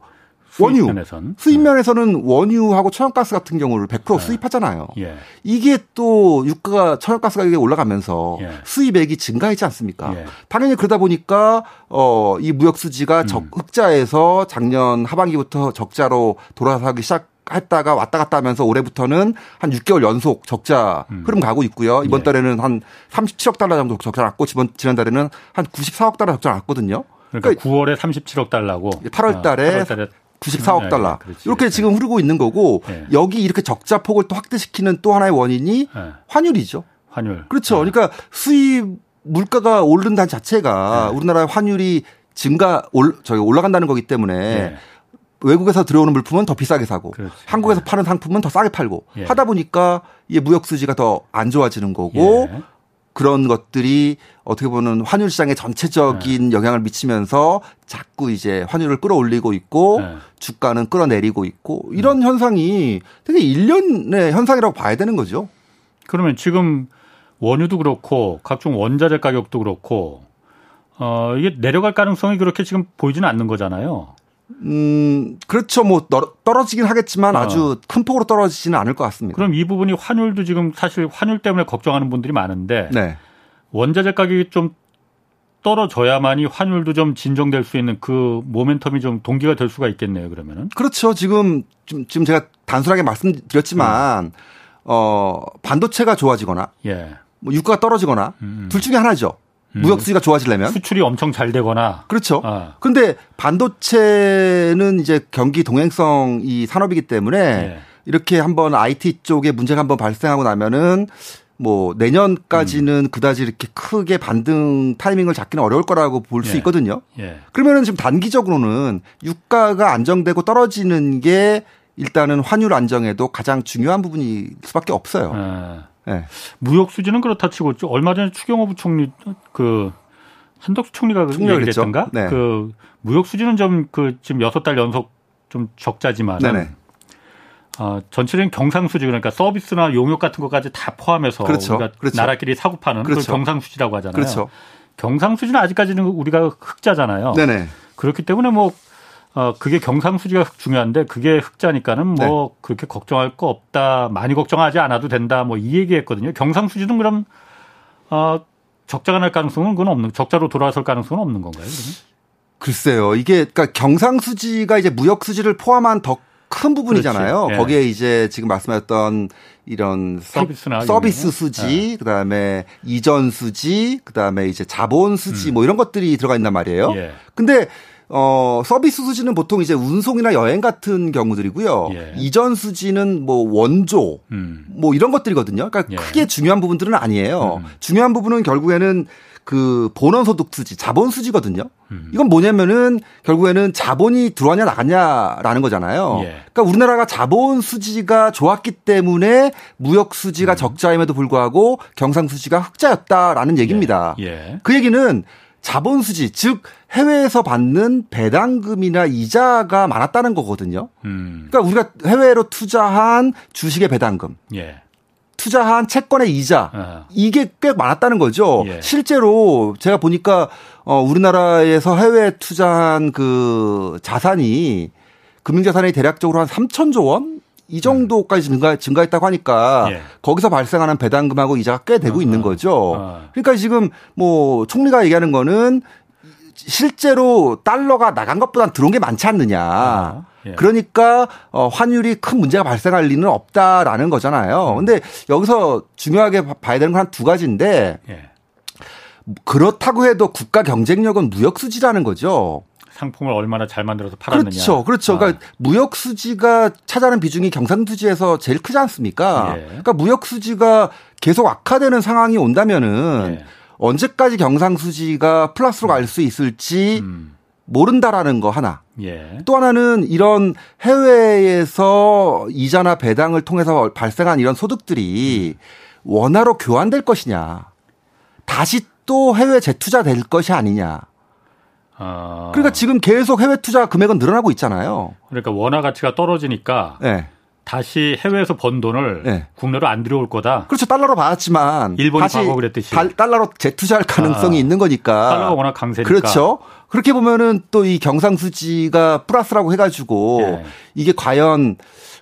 원유 면에선. 수입 면에서는 원유하고 천연가스 같은 경우를 100% 네. 수입하잖아요. 예. 이게 또 유가가 천연가스 가격이 올라가면서 예. 수입액이 증가하지 않습니까? 예. 당연히 그러다 보니까 어이 무역 수지가 음. 적 흑자에서 작년 하반기부터 적자로 돌아서기 시작 했다가 왔다 갔다 하면서 올해부터는 한 6개월 연속 적자 음. 흐름 가고 있고요. 이번 예. 달에는 한 37억 달러 정도 적자 났고 지난달에는 한 94억 달러 적자 났거든요. 그러니까, 그러니까 9월에 37억 달러고 8월 달에, 아, 8월 달에 94억 네, 달러. 네, 이렇게 네. 지금 흐르고 있는 거고 네. 여기 이렇게 적자 폭을 또 확대시키는 또 하나의 원인이 네. 환율이죠. 환율. 그렇죠. 네. 그러니까 수입 물가가 오른다는 자체가 우리나라의 환율이 증가 올 저기 올라간다는 거기 때문에 외국에서 들어오는 물품은 더 비싸게 사고 그렇지. 한국에서 파는 상품은 더 싸게 팔고 예. 하다 보니까 이 무역 수지가 더 안 좋아지는 거고 예. 그런 것들이 어떻게 보면 환율 시장에 전체적인 네. 영향을 미치면서 자꾸 이제 환율을 끌어올리고 있고 네. 주가는 끌어내리고 있고 이런 네. 현상이 되게 일련의 현상이라고 봐야 되는 거죠. 그러면 지금 원유도 그렇고 각종 원자재 가격도 그렇고 어 이게 내려갈 가능성이 그렇게 지금 보이지는 않는 거잖아요. 음, 그렇죠. 뭐 떨어지긴 하겠지만 어. 아주 큰 폭으로 떨어지지는 않을 것 같습니다. 그럼 이 부분이 환율도 지금 사실 환율 때문에 걱정하는 분들이 많은데 네. 원자재 가격이 좀 떨어져야만이 환율도 좀 진정될 수 있는 그 모멘텀이 좀 동기가 될 수가 있겠네요. 그러면은 그렇죠. 지금 지금 제가 단순하게 말씀드렸지만 음. 어 반도체가 좋아지거나 예. 뭐 유가가 떨어지거나 음. 음. 둘 중에 하나죠. 음. 무역 수지가 좋아지려면 수출이 엄청 잘 되거나 그렇죠. 아. 근데 반도체는 이제 경기 동행성 이 산업이기 때문에 예. 이렇게 한번 IT 쪽에 문제가 한번 발생하고 나면은 뭐 내년까지는 음. 그다지 이렇게 크게 반등 타이밍을 잡기는 어려울 거라고 볼수 예. 있거든요. 예. 그러면은 지금 단기적으로는 유가가 안정되고 떨어지는 게 일단은 환율 안정에도 가장 중요한 부분일 수밖에 없어요. 아. 네. 무역 수지는 그렇다 치고 얼마 전에 추경호 부총리 그 한덕수 총리가 그 얘기했던가 네. 그 무역 수지는 좀 그 지금 여섯 달 연속 좀 적자지만 어, 전체적인 경상수지 그러니까 서비스나 용역 같은 것까지 다 포함해서 그렇죠. 우리가 그렇죠. 나라끼리 사고 파는 그렇죠. 그걸 경상수지라고 하잖아요. 그렇죠. 경상수지는 아직까지는 우리가 흑자잖아요. 네네. 그렇기 때문에 뭐 어, 그게 경상수지가 중요한데 그게 흑자니까는 뭐 네. 그렇게 걱정할 거 없다. 많이 걱정하지 않아도 된다. 뭐 이 얘기했거든요. 경상수지는 그럼 어, 적자가 날 가능성은 그건 없는 적자로 돌아설 가능성은 없는 건가요? 그러면? 글쎄요. 이게 그러니까 경상수지가 이제 무역수지를 포함한 더 큰 부분이잖아요. 예. 거기에 이제 지금 말씀하셨던 이런 서비스나 서비스 수지, 네. 그다음에 이전 수지, 그다음에 이제 자본 수지 음. 뭐 이런 것들이 들어가 있단 말이에요. 예. 근데 어, 서비스 수지는 보통 이제 운송이나 여행 같은 경우들이고요. 예. 이전 수지는 뭐 원조, 음. 뭐 이런 것들이거든요. 그러니까 예. 크게 중요한 부분들은 아니에요. 음. 중요한 부분은 결국에는 그 본원 소득 수지, 자본 수지거든요. 음. 이건 뭐냐면은 결국에는 자본이 들어왔냐 나갔냐라는 거잖아요. 예. 그러니까 우리나라가 자본 수지가 좋았기 때문에 무역 수지가 음. 적자임에도 불구하고 경상 수지가 흑자였다라는 얘기입니다. 예. 예. 그 얘기는 자본 수지, 즉 해외에서 받는 배당금이나 이자가 많았다는 거거든요. 음. 그러니까 우리가 해외로 투자한 주식의 배당금. 예. 투자한 채권의 이자 아. 이게 꽤 많았다는 거죠. 예. 실제로 제가 보니까 어 우리나라에서 해외 투자한 그 자산이 금융자산이 대략적으로 한 3천조 원? 이 정도까지 증가, 증가했다고 하니까 예. 거기서 발생하는 배당금하고 이자가 꽤 되고 어, 있는 거죠. 어. 그러니까 지금 뭐 총리가 얘기하는 거는 실제로 달러가 나간 것보다 들어온 게 많지 않느냐. 어. 예. 그러니까 어 환율이 큰 문제가 발생할 리는 없다라는 거잖아요. 음. 근데 여기서 중요하게 봐야 되는 건 한 두 가지인데 예. 그렇다고 해도 국가 경쟁력은 무역 수지라는 거죠. 상품을 얼마나 잘 만들어서 팔았느냐. 그렇죠. 그렇죠. 그러니까 아. 무역 수지가 차지하는 비중이 경상 수지에서 제일 크지 않습니까? 예. 그러니까 무역 수지가 계속 악화되는 상황이 온다면은 예. 언제까지 경상 수지가 플러스로 갈 수 있을지 음. 모른다라는 거 하나. 예. 또 하나는 이런 해외에서 이자나 배당을 통해서 발생한 이런 소득들이 음. 원화로 교환될 것이냐. 다시 또 해외 재투자 될 것이 아니냐. 아. 그러니까 지금 계속 해외 투자 금액은 늘어나고 있잖아요. 그러니까 원화 가치가 떨어지니까 네. 다시 해외에서 번 돈을 네. 국내로 안 들여올 거다. 그렇죠. 달러로 받았지만 일본이 다시 과거 그랬듯이 달러로 재투자할 가능성이 아. 있는 거니까. 달러가 워낙 강세니까. 그렇죠. 그렇게 보면은 또 이 경상수지가 플러스라고 해가지고 네. 이게 과연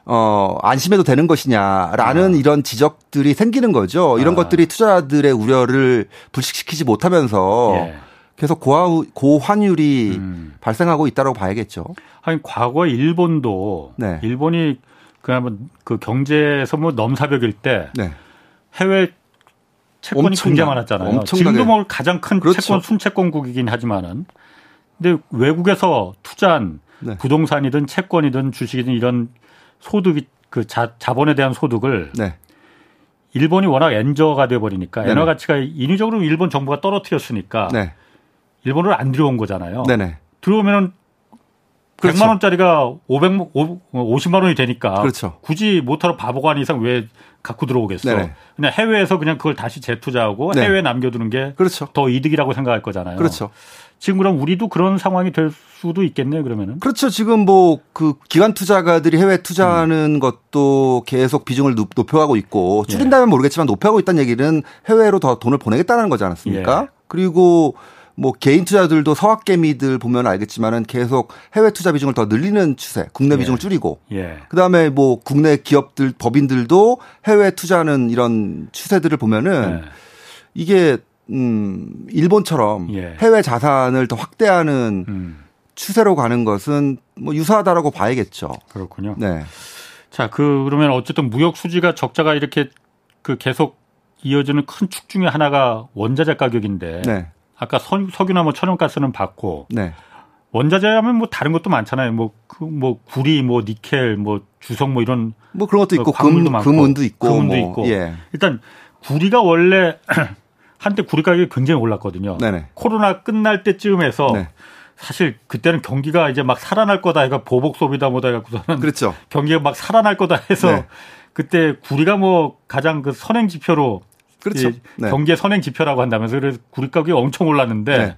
어, 안심해도 되는 것이냐라는 아. 이런 지적들이 생기는 거죠. 이런 아. 것들이 투자자들의 우려를 불식시키지 못하면서 예. 계속 고화, 고환율이 음. 발생하고 있다고 봐야겠죠. 아니 과거 일본도 네. 일본이 그야뭐 그 경제에서 뭐 넘사벽일 때 네. 해외 채권이 엄청나, 굉장히 많았잖아요. 엄청나게. 지금도 뭐 가장 큰 그렇죠. 채권 순채권국이긴 하지만은 근데 외국에서 투자한 네. 부동산이든 채권이든 주식이든 이런 소득이 그 자, 자본에 대한 소득을 네. 일본이 워낙 엔저가 돼 버리니까 엔화 가치가 인위적으로 일본 정부가 떨어뜨렸으니까 네. 일본으로 안 들여온 거잖아요. 네네. 들어오면은 그렇죠. 100만 원짜리가 500 50만 원이 되니까 그렇죠. 굳이 모터로 바보가 아닌 이상 왜 갖고 들어오겠어. 네네. 그냥 해외에서 그냥 그걸 다시 재투자하고 네. 해외에 남겨두는 게더 그렇죠. 이득이라고 생각할 거잖아요. 그렇죠. 지금 그럼 우리도 그런 상황이 될 수도 있겠네요, 그러면은. 그렇죠. 지금 뭐 그 기관 투자가들이 해외 투자하는 음. 것도 계속 비중을 높여가고 있고 줄인다면 예. 모르겠지만 높여가고 있다는 얘기는 해외로 더 돈을 보내겠다는 거지 않았습니까? 예. 그리고 뭐 개인 투자들도 서학개미들 보면 알겠지만은 계속 해외 투자 비중을 더 늘리는 추세, 국내 예. 비중을 줄이고, 예. 그 다음에 뭐 국내 기업들, 법인들도 해외 투자하는 이런 추세들을 보면은 예. 이게 음 일본처럼 예. 해외 자산을 더 확대하는 음. 추세로 가는 것은 뭐 유사하다라고 봐야겠죠. 그렇군요. 네. 자, 그 그러면 어쨌든 무역 수지가 적자가 이렇게 그 계속 이어지는 큰 축 중에 하나가 원자재 가격인데 네. 아까 석, 석유나 뭐 천연가스는 받고 네. 원자재 하면 뭐 다른 것도 많잖아요. 뭐 그뭐 뭐 구리, 뭐 니켈, 뭐 주석 뭐 이런 뭐 그런 것도 있고 금, 금은도 있고 금은도 뭐, 있고 예. 일단 구리가 원래 [CLEARS THROAT] 한때 구리 가격이 굉장히 올랐거든요. 네네. 코로나 끝날 때쯤에서 네. 사실 그때는 경기가 이제 막 살아날 거다 해가 보복 소비다 뭐다 해갖고서는 그렇죠. 경기가 막 살아날 거다 해서 네. 그때 구리가 뭐 가장 그 선행 지표로 그렇죠. 네. 경기의 선행 지표라고 한다면서 그래서 구리 가격이 엄청 올랐는데 네.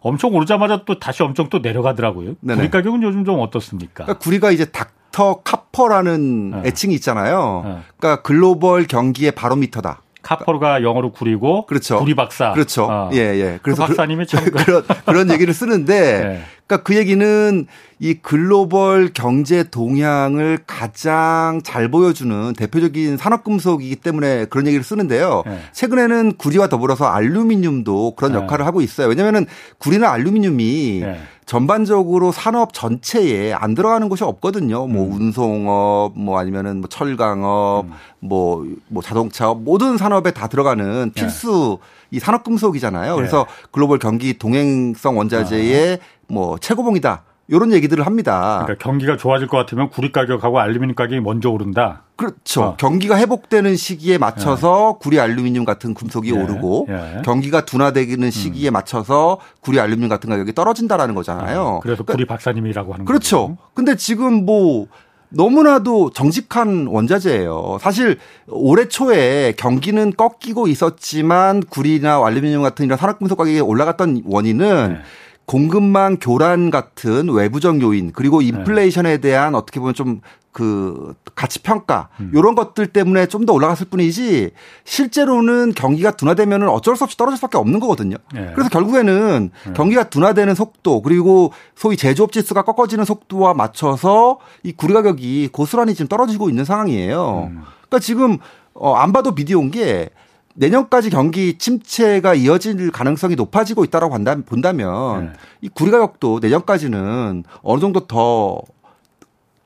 엄청 오르자마자 또 다시 엄청 또 내려가더라고요. 네네. 구리 가격은 요즘 좀 어떻습니까? 그러니까 구리가 이제 닥터 카퍼라는 네. 애칭이 있잖아요. 네. 그러니까 글로벌 경기의 바로미터다. 카퍼가 영어로 구리고 그렇죠. 구리 박사. 그렇죠. 어. 예, 예. 그래서 그 박사님이 참 [LAUGHS] 그 런 그런 얘기를 쓰는데 [LAUGHS] 네. 그러니까 그 얘기는 이 글로벌 경제 동향을 가장 잘 보여주는 대표적인 산업금속이기 때문에 그런 얘기를 쓰는데요. 네. 최근에는 구리와 더불어서 알루미늄도 그런 네. 역할을 하고 있어요. 왜냐하면 구리나 알루미늄이 네. 전반적으로 산업 전체에 안 들어가는 곳이 없거든요. 뭐 음. 운송업, 뭐 아니면은 뭐 철강업, 음. 뭐, 뭐 자동차업 모든 산업에 다 들어가는 네. 필수 이 산업금속이잖아요. 그래서 글로벌 경기 동행성 원자재의 아. 뭐 최고봉이다. 이런 얘기들을 합니다. 그러니까 경기가 좋아질 것 같으면 구리 가격하고 알루미늄 가격이 먼저 오른다. 그렇죠. 어. 경기가 회복되는 시기에 맞춰서 예. 구리 알루미늄 같은 금속이 예. 오르고 예. 경기가 둔화되는 시기에 음. 맞춰서 구리 알루미늄 같은 가격이 떨어진다라는 거잖아요. 아, 그래서 그러니까, 구리 박사님이라고 하는 거죠. 그렇죠. 근데 지금 뭐 너무나도 정직한 원자재예요. 사실 올해 초에 경기는 꺾이고 있었지만 구리나 알루미늄 같은 이런 산업금속 가격이 올라갔던 원인은 네. 공급망 교란 같은 외부적 요인 그리고 인플레이션에 대한 어떻게 보면 좀 그 가치 평가 음. 이런 것들 때문에 좀 더 올라갔을 뿐이지 실제로는 경기가 둔화되면은 어쩔 수 없이 떨어질 수밖에 없는 거거든요. 네. 그래서 결국에는 네. 경기가 둔화되는 속도 그리고 소위 제조업 지수가 꺾어지는 속도와 맞춰서 이 구리 가격이 고스란히 지금 떨어지고 있는 상황이에요. 음. 그러니까 지금 어 안 봐도 비디오인 게 내년까지 경기 침체가 이어질 가능성이 높아지고 있다라고 본다면 네. 이 구리 가격도 내년까지는 어느 정도 더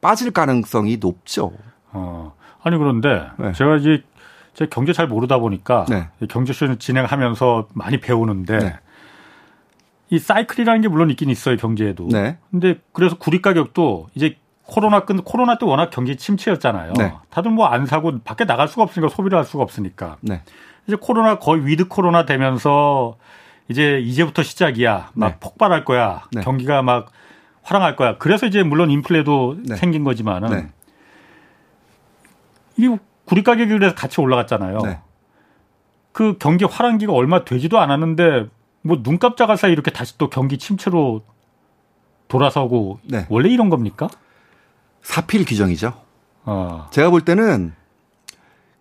빠질 가능성이 높죠. 어. 아니 그런데 네. 제가 이제 제 경제 잘 모르다 보니까 네. 경제 쇼 진행하면서 많이 배우는데 네. 이 사이클이라는 게 물론 있긴 있어요 경제에도. 네. 근데 그래서 구리 가격도 이제 코로나 끝 코로나 때 워낙 경기 침체였잖아요. 네. 다들 뭐 안 사고 밖에 나갈 수가 없으니까 소비를 할 수가 없으니까. 네. 이제 코로나 거의 with 코로나 되면서 이제 이제부터 시작이야. 막 네. 폭발할 거야. 네. 경기가 막 활황할 거야. 그래서 이제 물론 인플레도 네. 생긴 거지만은 네. 이 구리 가격이 그래서 같이 올라갔잖아요. 네. 그 경기 활황기가 얼마 되지도 않았는데 뭐 눈 깜짝할 사이 이렇게 다시 또 경기 침체로 돌아서고 네. 원래 이런 겁니까? 사필 규정이죠. 어. 제가 볼 때는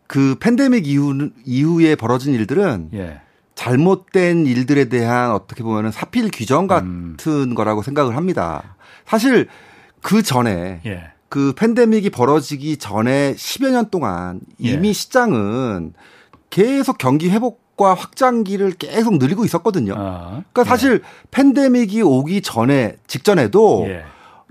그 팬데믹 이후 이후에 벌어진 일들은 예. 잘못된 일들에 대한 어떻게 보면은 사필 규정 같은 음. 거라고 생각을 합니다. 사실 그 전에 예. 그 팬데믹이 벌어지기 전에 10여 년 동안 이미 예. 시장은 계속 경기 회복과 확장기를 계속 늘리고 있었거든요. 아, 그러니까 사실 예. 팬데믹이 오기 전에 직전에도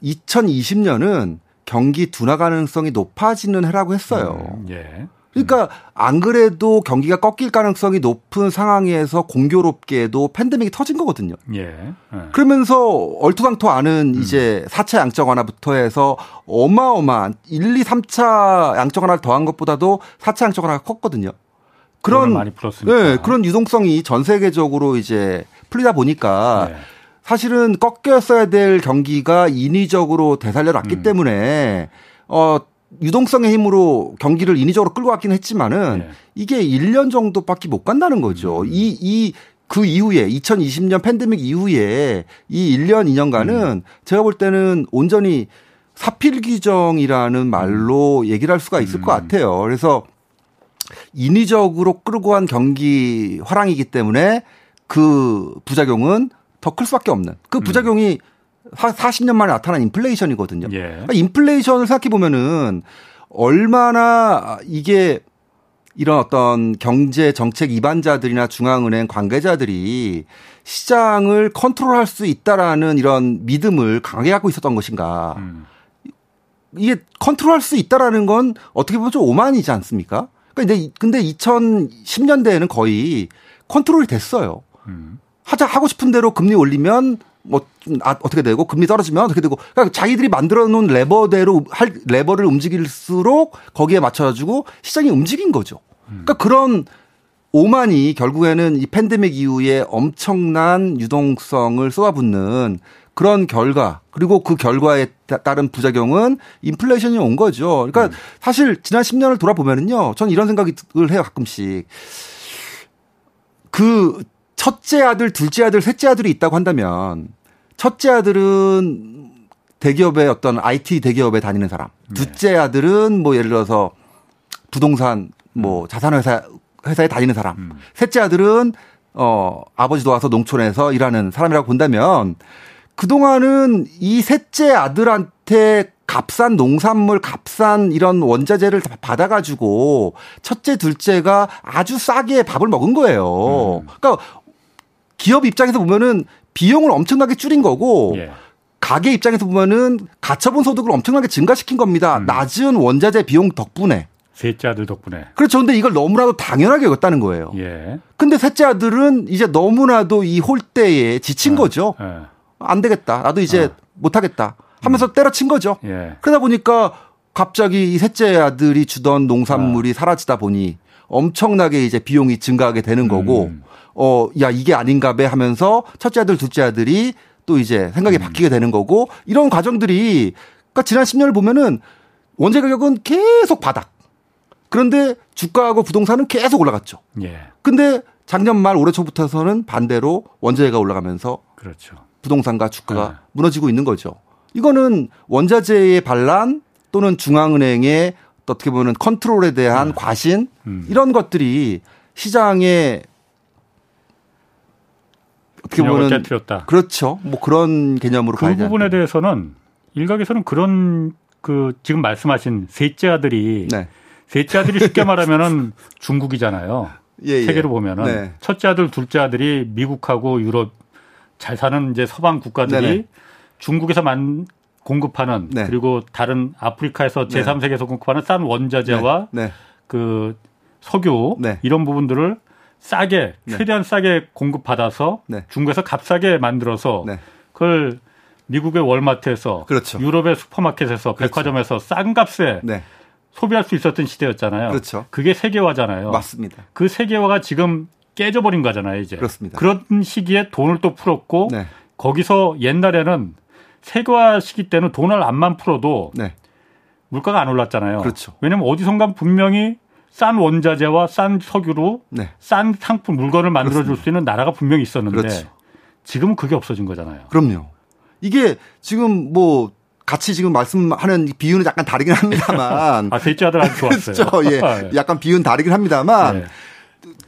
2020년은 예. 경기 둔화 가능성이 높아지는 해라고 했어요. 음, 예. 그러니까 안 그래도 경기가 꺾일 가능성이 높은 상황에서 공교롭게도 팬데믹이 터진 거거든요. 예. 예. 그러면서 얼토당토 않은 음. 이제 4차 양적 완화부터 해서 어마어마한 1, 2, 3차 양적 완화를 더한 것보다도 4차 양적 완화가 컸거든요. 그런 많이 풀었으니까. 네, 그런 유동성이 전 세계적으로 이제 풀리다 보니까 예. 사실은 꺾였어야 될 경기가 인위적으로 되살려 놨기 음. 때문에 어 유동성의 힘으로 경기를 인위적으로 끌고 갔긴 했지만은 네. 이게 1년 정도밖에 못 간다는 거죠. 음. 이, 이, 그 이후에 2020년 팬데믹 이후에 이 1년 2년간은 음. 제가 볼 때는 온전히 사필 규정이라는 말로 음. 얘기를 할 수가 있을 음. 것 같아요. 그래서 인위적으로 끌고 간 경기 화랑이기 때문에 그 부작용은 더 클 수밖에 없는 그 음. 부작용이 음. 40년 만에 나타난 인플레이션이거든요. 예. 그러니까 인플레이션을 생각해 보면은 얼마나 이게 이런 어떤 경제 정책 입안자들이나 중앙은행 관계자들이 시장을 컨트롤할 수 있다라는 이런 믿음을 강하게 갖고 있었던 것인가. 음. 이게 컨트롤할 수 있다라는 건 어떻게 보면 좀 오만이지 않습니까? 그러니까 근데 2010년대에는 거의 컨트롤이 됐어요. 음. 하자 하고 싶은 대로 금리 올리면 뭐 아, 어떻게 되고 금리 떨어지면 어떻게 되고 그러니까 자기들이 만들어 놓은 레버대로 할 레버를 움직일수록 거기에 맞춰 가지고 시장이 움직인 거죠. 그러니까 그런 오만이 결국에는 이 팬데믹 이후에 엄청난 유동성을 쏟아붓는 그런 결과 그리고 그 결과에 따른 부작용은 인플레이션이 온 거죠. 그러니까 음. 사실 지난 10년을 돌아보면은요. 전 이런 생각을 해요 가끔씩. 그 첫째 아들, 둘째 아들, 셋째 아들이 있다고 한다면 첫째 아들은 대기업의 어떤 IT 대기업에 다니는 사람. 네. 둘째 아들은 뭐 예를 들어서 부동산 뭐 음. 자산 회사 회사에 다니는 사람. 음. 셋째 아들은 어 아버지 도 와서 농촌에서 일하는 사람이라고 본다면 그동안은 이 셋째 아들한테 값싼 농산물, 값싼 이런 원자재를 받아가지고 첫째, 둘째가 아주 싸게 밥을 먹은 거예요. 음. 그러니까 기업 입장에서 보면은 비용을 엄청나게 줄인 거고 예. 가게 입장에서 보면은 가처분 소득을 엄청나게 증가시킨 겁니다. 음. 낮은 원자재 비용 덕분에. 셋째 아들 덕분에. 그렇죠. 근데 이걸 너무나도 당연하게 여겼다는 거예요. 예. 근데 셋째 아들은 이제 너무나도 이 홀대에 지친 어. 거죠. 예. 안 되겠다. 나도 이제 어. 못 하겠다. 하면서 음. 때려친 거죠. 예. 그러다 보니까 갑자기 이 셋째 아들이 주던 농산물이 어. 사라지다 보니 엄청나게 이제 비용이 증가하게 되는 거고 음. 어, 야, 이게 아닌가 배 하면서 첫째 아들, 둘째 아들이 또 이제 생각이 음. 바뀌게 되는 거고 이런 과정들이 그러니까 지난 10년을 보면은 원재 가격은 계속 바닥. 그런데 주가하고 부동산은 계속 올라갔죠. 예. 근데 작년 말 올해 초부터서는 반대로 원재가 올라가면서 그렇죠. 부동산과 주가가 네. 무너지고 있는 거죠. 이거는 원자재의 반란 또는 중앙은행의 어떻게 보면 컨트롤에 대한 네. 과신 음. 이런 것들이 시장에 어떻게 보면 깨뜨렸다. 그렇죠. 뭐 그런 개념으로 그 부분에 대해서는 일각에서는 그런 그 지금 말씀하신 셋째 아들이 네. 셋째 아들이 쉽게 [LAUGHS] 말하면은 중국이잖아요. 예, 예. 세계로 보면은 네. 첫째 아들, 둘째 아들이 미국하고 유럽 잘 사는 이제 서방 국가들이 네네. 중국에서 만 공급하는 네. 그리고 다른 아프리카에서 제3세계에서 공급하는 싼 원자재와 네. 네. 그 석유 네. 이런 부분들을 싸게 네. 최대한 싸게 공급받아서 중국에서 값싸게 만들어서 그걸 미국의 월마트에서 그렇죠. 유럽의 슈퍼마켓에서 그렇죠. 백화점에서 싼 값에 소비할 수 있었던 시대였잖아요. 그렇죠. 그게 세계화잖아요. 맞습니다. 그 세계화가 지금 깨져버린 거잖아요, 이제. 그렇습니다. 그런 시기에 돈을 또 풀었고 네. 거기서 옛날에는 세계화 시기 때는 돈을 안만 풀어도 네. 물가가 안 올랐잖아요. 그렇죠. 왜냐하면 어디선가 분명히 싼 원자재와 싼 석유로 네. 싼 상품 물건을 만들어 줄 수 있는 나라가 분명히 있었는데 그렇죠. 지금은 그게 없어진 거잖아요. 그럼요. 이게 지금 뭐 같이 지금 말씀하는 비유는 약간 다르긴 합니다만. [LAUGHS] 아, 셋째 아들 아주 좋았어요. [LAUGHS] 그렇죠. 예. 아, [LAUGHS] 예. 약간 비유는 다르긴 합니다만. 네.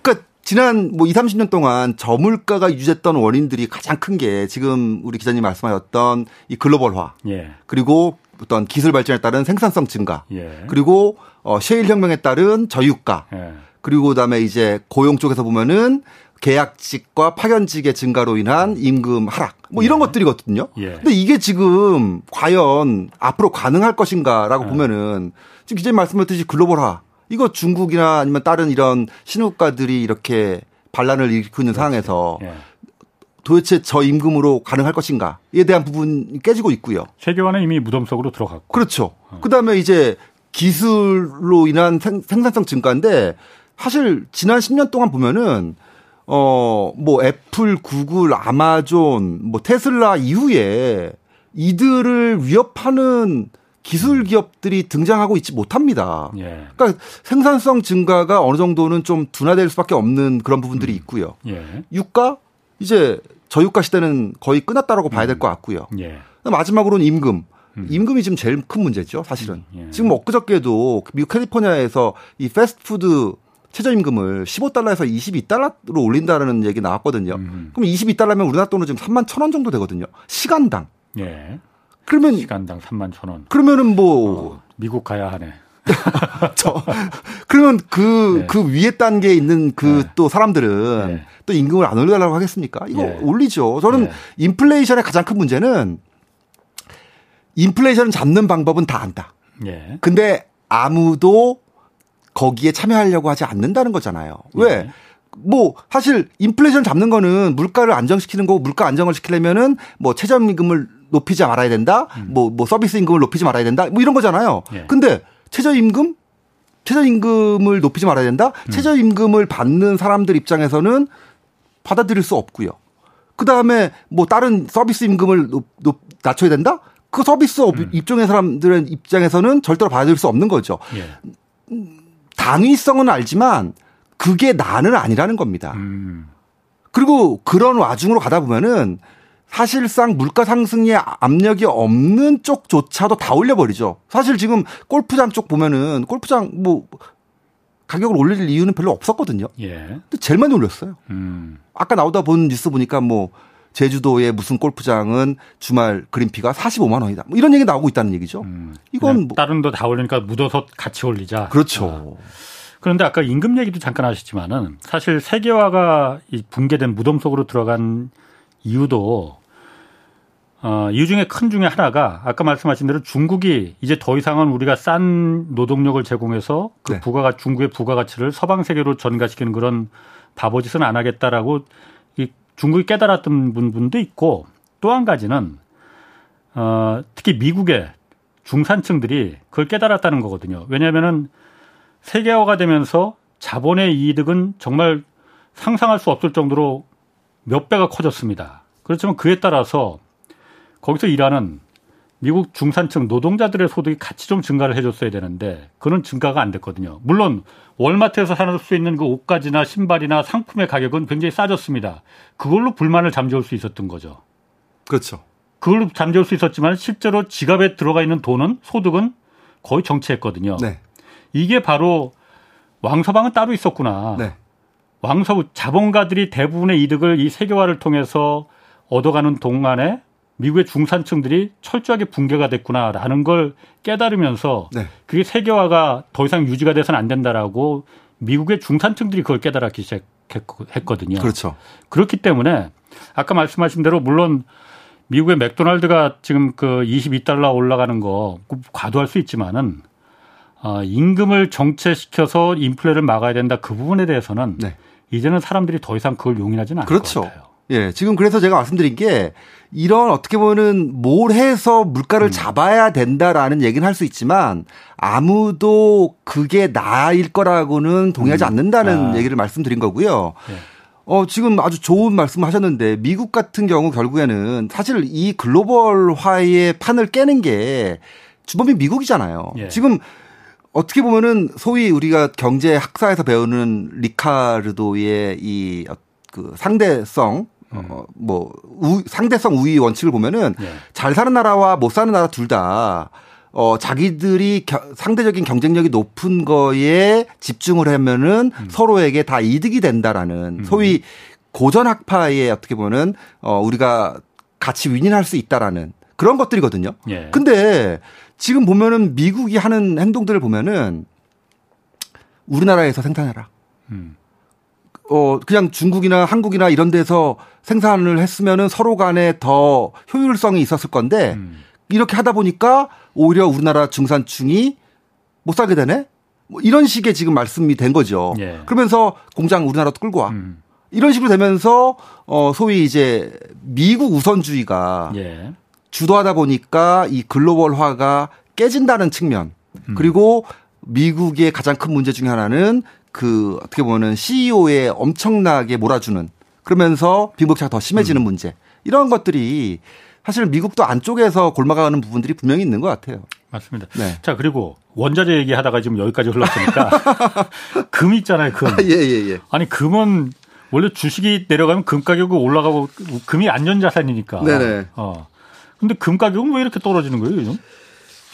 그러니까 지난 뭐 2, 30년 동안 저물가가 유지했던 원인들이 가장 큰 게 지금 우리 기자님 말씀하셨던 이 글로벌화. 예. 그리고 어떤 기술 발전에 따른 생산성 증가. 예. 그리고 어 셰일 혁명에 따른 저유가. 예. 그리고 그다음에 이제 고용 쪽에서 보면은 계약직과 파견직의 증가로 인한 임금 하락 뭐 이런 예. 것들이거든요. 예. 근데 이게 지금 과연 앞으로 가능할 것인가라고 예. 보면은 지금 기자님 말씀하셨듯이 글로벌화 이거 중국이나 아니면 다른 이런 신흥국가들이 이렇게 반란을 일으키고 있는 상황에서 예. 도대체 저 임금으로 가능할 것인가에 대한 부분이 깨지고 있고요. 세계화는 이미 무덤 속으로 들어갔고. 그렇죠. 어. 그다음에 이제 기술로 인한 생, 생산성 증가인데 사실 지난 10년 동안 보면은 어, 뭐 애플, 구글, 아마존, 뭐 테슬라 이후에 이들을 위협하는 기술 기업들이 등장하고 있지 못합니다. 예. 그러니까 생산성 증가가 어느 정도는 좀 둔화될 수밖에 없는 그런 부분들이 음. 있고요. 예. 유가 이제 저유가 시대는 거의 끝났다라고 봐야 될것 음. 같고요. 예. 마지막으로는 임금. 음. 임금이 지금 제일 큰 문제죠, 사실은. 음. 예. 지금 엊그저께도 미국 캘리포니아에서 이 패스트푸드 최저임금을 15달러에서 22달러로 올린다는 얘기 나왔거든요. 음. 그럼 22달러면 우리나라 돈으로 지금 3만 1천 원 정도 되거든요. 시간당. 예. 그러면 시간당 3만 1천 원. 그러면은 뭐 어, 미국 가야 하네. [LAUGHS] 저 그러면 그그 네. 그 위에 단계에 있는 그또 네. 사람들은 네. 또 임금을 안 올려달라고 하겠습니까? 이거 네. 올리죠. 저는 네. 인플레이션의 가장 큰 문제는 인플레이션 잡는 방법은 다 안다. 예. 근데 아무도 거기에 참여하려고 하지 않는다는 거잖아요. 왜? 네. 뭐 사실 인플레이션 잡는 거는 물가를 안정시키는 거고 물가 안정을 시키려면은 뭐 최저임금을 높이지 말아야 된다. 뭐뭐 음. 뭐 서비스 임금을 높이지 말아야 된다. 뭐 이런 거잖아요. 예. 근데 최저임금 최저임금을 높이지 말아야 된다. 음. 최저임금을 받는 사람들 입장에서는 받아들일 수 없고요. 그 다음에 뭐 다른 서비스 임금을 높, 높, 낮춰야 된다? 그 서비스 업 음. 입장의 사람들의 입장에서는 절대로 받아들일 수 없는 거죠. 예. 당위성은 알지만 그게 나는 아니라는 겁니다. 음. 그리고 그런 와중으로 가다 보면은 사실상 물가 상승의 압력이 없는 쪽조차도 다 올려버리죠. 사실 지금 골프장 쪽 보면은 골프장 뭐 가격을 올릴 이유는 별로 없었거든요. 예. 근데 제일 많이 올렸어요. 음. 아까 나오다 본 뉴스 보니까 뭐 제주도의 무슨 골프장은 주말 그린피가 45만 원이다. 뭐 이런 얘기 나오고 있다는 얘기죠. 음. 이건 뭐 다른 도다 올리니까 묻어서 같이 올리자. 그렇죠. 어. 그런데 아까 임금 얘기도 잠깐 하셨지만은 사실 세계화가 붕괴된 무덤 속으로 들어간 이유도 어, 이유 중에 큰 중에 하나가 아까 말씀하신 대로 중국이 이제 더 이상은 우리가 싼 노동력을 제공해서 그 네. 부가가 중국의 부가가치를 서방 세계로 전가시키는 그런 바보짓은 안 하겠다라고 이 중국이 깨달았던 분도 있고 또 한 가지는 어, 특히 미국의 중산층들이 그걸 깨달았다는 거거든요. 왜냐하면은 세계화가 되면서 자본의 이득은 정말 상상할 수 없을 정도로 몇 배가 커졌습니다. 그렇지만 그에 따라서 거기서 일하는 미국 중산층 노동자들의 소득이 같이 좀 증가를 해줬어야 되는데 그런 증가가 안 됐거든요. 물론 월마트에서 살수 있는 그 옷가지나 신발이나 상품의 가격은 굉장히 싸졌습니다. 그걸로 불만을 잠재울 수 있었던 거죠. 그렇죠. 그걸 잠재울 수 있었지만 실제로 지갑에 들어가 있는 돈은 소득은 거의 정체했거든요. 네. 이게 바로 왕서방은 따로 있었구나. 네. 왕서 자본가들이 대부분의 이득을 이 세계화를 통해서 얻어가는 동안에 미국의 중산층들이 철저하게 붕괴가 됐구나라는 걸 깨달으면서 네. 그게 세계화가 더 이상 유지가 돼서는 안 된다라고 미국의 중산층들이 그걸 깨달았기 시작했거든요. 그렇죠. 그렇기 때문에 아까 말씀하신 대로 물론 미국의 맥도날드가 지금 그 22달러 올라가는 거 과도할 수 있지만은 어, 임금을 정체시켜서 인플레를 막아야 된다 그 부분에 대해서는 네. 이제는 사람들이 더 이상 그걸 용인하지는 않을 그렇죠. 것 같아요. 예, 지금 그래서 제가 말씀드린 게 이런 어떻게 보면은 뭘 해서 물가를 음. 잡아야 된다라는 얘기는 할 수 있지만 아무도 그게 나일 거라고는 동의하지 음. 않는다는 아. 얘기를 말씀드린 거고요. 예. 어, 지금 아주 좋은 말씀 하셨는데 미국 같은 경우 결국에는 사실 이 글로벌화의 판을 깨는 게 주범이 미국이잖아요. 예. 지금 어떻게 보면은 소위 우리가 경제 학사에서 배우는 리카르도의 이 그 상대성 음. 어, 뭐 우, 상대성 우위 원칙을 보면은 예. 잘 사는 나라와 못 사는 나라 둘 다 어, 자기들이 겨, 상대적인 경쟁력이 높은 거에 집중을 하면은 음. 서로에게 다 이득이 된다라는 음. 소위 고전 학파의 어떻게 보면 어, 우리가 같이 윈윈할 수 있다라는 그런 것들이거든요. 예. 근데 지금 보면은 미국이 하는 행동들을 보면은 우리나라에서 생산해라. 음. 어, 그냥 중국이나 한국이나 이런 데서 생산을 했으면은 서로 간에 더 효율성이 있었을 건데 음. 이렇게 하다 보니까 오히려 우리나라 중산층이 못 사게 되네? 뭐 이런 식의 지금 말씀이 된 거죠. 예. 그러면서 공장 우리나라도 끌고 와. 음. 이런 식으로 되면서 어 소위 이제 미국 우선주의가 예. 주도하다 보니까 이 글로벌화가 깨진다는 측면 음. 그리고 미국의 가장 큰 문제 중에 하나는 그 어떻게 보면 CEO에 엄청나게 몰아주는 그러면서 빈부격차가 더 심해지는 음. 문제 이런 것들이 사실 미국도 안쪽에서 골마가는 부분들이 분명히 있는 것 같아요. 맞습니다. 네. 자 그리고 원자재 얘기하다가 지금 여기까지 흘렀으니까 [LAUGHS] 금 있잖아요. 금. 예, 예, 예. 아니 금은 원래 주식이 내려가면 금 가격이 올라가고 금이 안전자산이니까. 네네. 어. 근데 금 가격은 왜 이렇게 떨어지는 거예요, 요즘?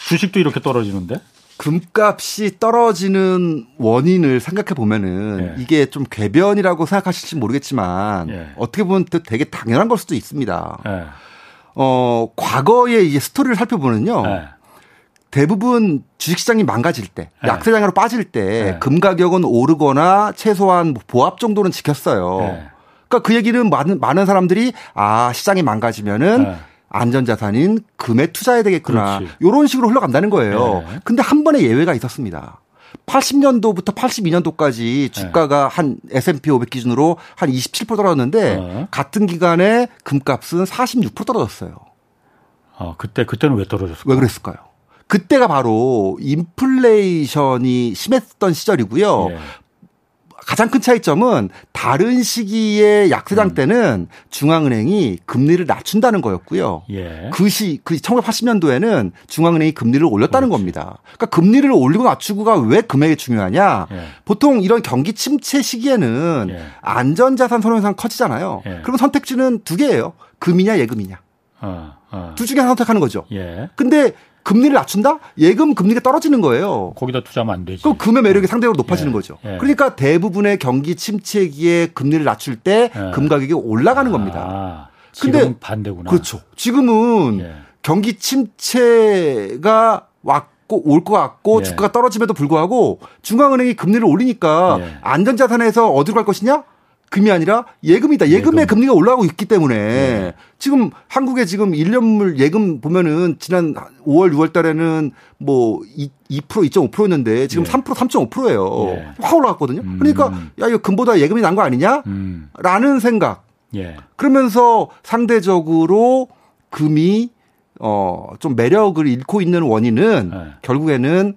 주식도 이렇게 떨어지는데? 금값이 떨어지는 원인을 생각해 보면은 예. 이게 좀 궤변이라고 생각하실지 모르겠지만 예. 어떻게 보면 되게 당연한 걸 수도 있습니다. 예. 어, 과거의 이제 스토리를 살펴보면요. 예. 대부분 주식시장이 망가질 때, 예. 약세장으로 빠질 때, 예. 금 가격은 오르거나 최소한 보합 정도는 지켰어요. 그러니까 그 얘기는 많은, 많은 사람들이 아, 시장이 망가지면은 안전자산인 금에 투자해야 되겠구나. 그렇지. 이런 식으로 흘러간다는 거예요. 네. 근데 한 번의 예외가 있었습니다. 80년도부터 82년도까지 주가가 네. 한 S&P 500 기준으로 한 27% 떨어졌는데 네. 같은 기간에 금값은 46% 떨어졌어요. 아, 그때 그때는 왜 떨어졌을까요? 왜 그랬을까요? 그때가 바로 인플레이션이 심했던 시절이고요. 예. 가장 큰 차이점은 다른 시기의 약세장 음. 때는 중앙은행이 금리를 낮춘다는 거였고요. 예. 그 시, 그 1980년도에는 중앙은행이 금리를 올렸다는 그렇지. 겁니다. 그러니까 금리를 올리고 낮추고가 왜 금액이 중요하냐? 예. 보통 이런 경기 침체 시기에는 예. 안전자산 선호현상 커지잖아요. 예. 그럼 선택지는 두 개예요. 금이냐 예금이냐. 어, 어. 둘 중에 하나 선택하는 거죠. 예. 근데 금리를 낮춘다? 예금 금리가 떨어지는 거예요. 거기다 투자하면 안 되지. 그럼 금의 매력이 상대적으로 높아지는 예. 거죠. 예. 그러니까 대부분의 경기 침체기에 금리를 낮출 때금 예. 가격이 올라가는 아, 겁니다. 근데 반대구나. 그렇죠. 지금은 예. 경기 침체가 왔고 올것 같고 예. 주가가 떨어짐에도 불구하고 중앙은행이 금리를 올리니까 예. 안전자산에서 어디로 갈 것이냐? 금이 아니라 예금이다. 예금의 예금. 금리가 올라가고 있기 때문에 네. 지금 한국에 지금 1년물 예금 보면은 지난 5월, 6월 달에는 뭐 2, 2% 2.5%였는데 지금 네. 3% 3.5%예요. 네. 확 올라갔거든요. 음. 그러니까 야 이거 금보다 예금이 난 거 아니냐? 음. 라는 생각. 예. 그러면서 상대적으로 금이 어 좀 매력을 잃고 있는 원인은 네. 결국에는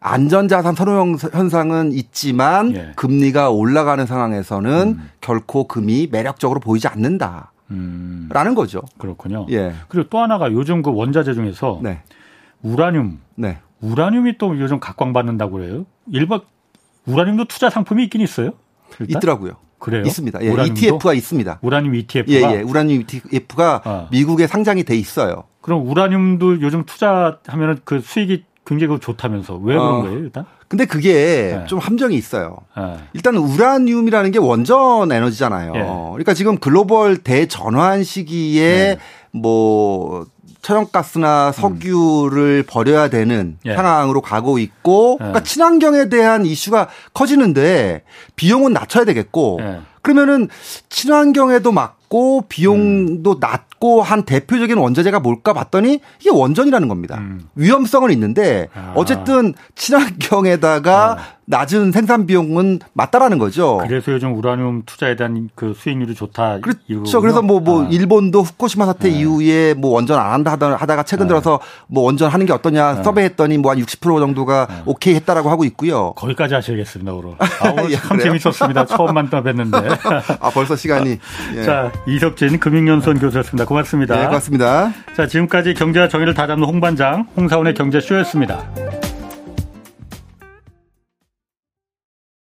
안전자산 선호 현상은 있지만 예. 금리가 올라가는 상황에서는 음. 결코 금이 매력적으로 보이지 않는다. 음. 라는 거죠. 그렇군요. 예. 그리고 또 하나가 요즘 그 원자재 중에서 네. 우라늄. 네. 우라늄이 또 요즘 각광받는다고 그래요. 일반 우라늄도 투자 상품이 있긴 있어요? 일단? 있더라고요. 그래요? 있습니다. 예, ETF가 있습니다. 우라늄 ETF가 예, 예. 우라늄 ETF가 어. 미국에 상장이 돼 있어요. 그럼 우라늄도 요즘 투자하면 그 수익이 굉장히 좋다면서 왜 그런 어. 거예요, 일단? 근데 그게 네. 좀 함정이 있어요. 네. 일단 우라늄이라는 게 원전 에너지잖아요. 네. 그러니까 지금 글로벌 대전환 시기에 네. 뭐 천연가스나 석유를 음. 버려야 되는 예. 상황으로 가고 있고, 예. 그러니까 친환경에 대한 이슈가 커지는데 비용은 낮춰야 되겠고, 예. 그러면은 친환경에도 맞고 비용도 음. 낮고 한 대표적인 원자재가 뭘까 봤더니 이게 원전이라는 겁니다. 음. 위험성은 있는데 아. 어쨌든 친환경에다가 아. 낮은 생산 비용은 맞다라는 거죠. 그래서 요즘 우라늄 투자에 대한 그 수익률이 좋다. 그렇죠. 그래서 뭐뭐 뭐 아. 일본도 후쿠시마 사태 네. 이후에 뭐 원전 안 한다 하다가 최근 네. 들어서 뭐 원전 하는 게 어떠냐 네. 서베했더니 뭐 한 60% 정도가 네. 오케이 했다라고 하고 있고요. 거기까지 하셔야겠습니다, 오늘. [LAUGHS] 아, 오늘 예, 참 재밌었습니다. 처음 만나 뵀는데. [LAUGHS] 아 벌써 시간이. [LAUGHS] 예. 자 이석진 금융연수원 교수였습니다. 고맙습니다. 네, 고맙습니다. 자 지금까지 경제와 정의를 다잡는 홍반장 홍사원의 경제쇼였습니다.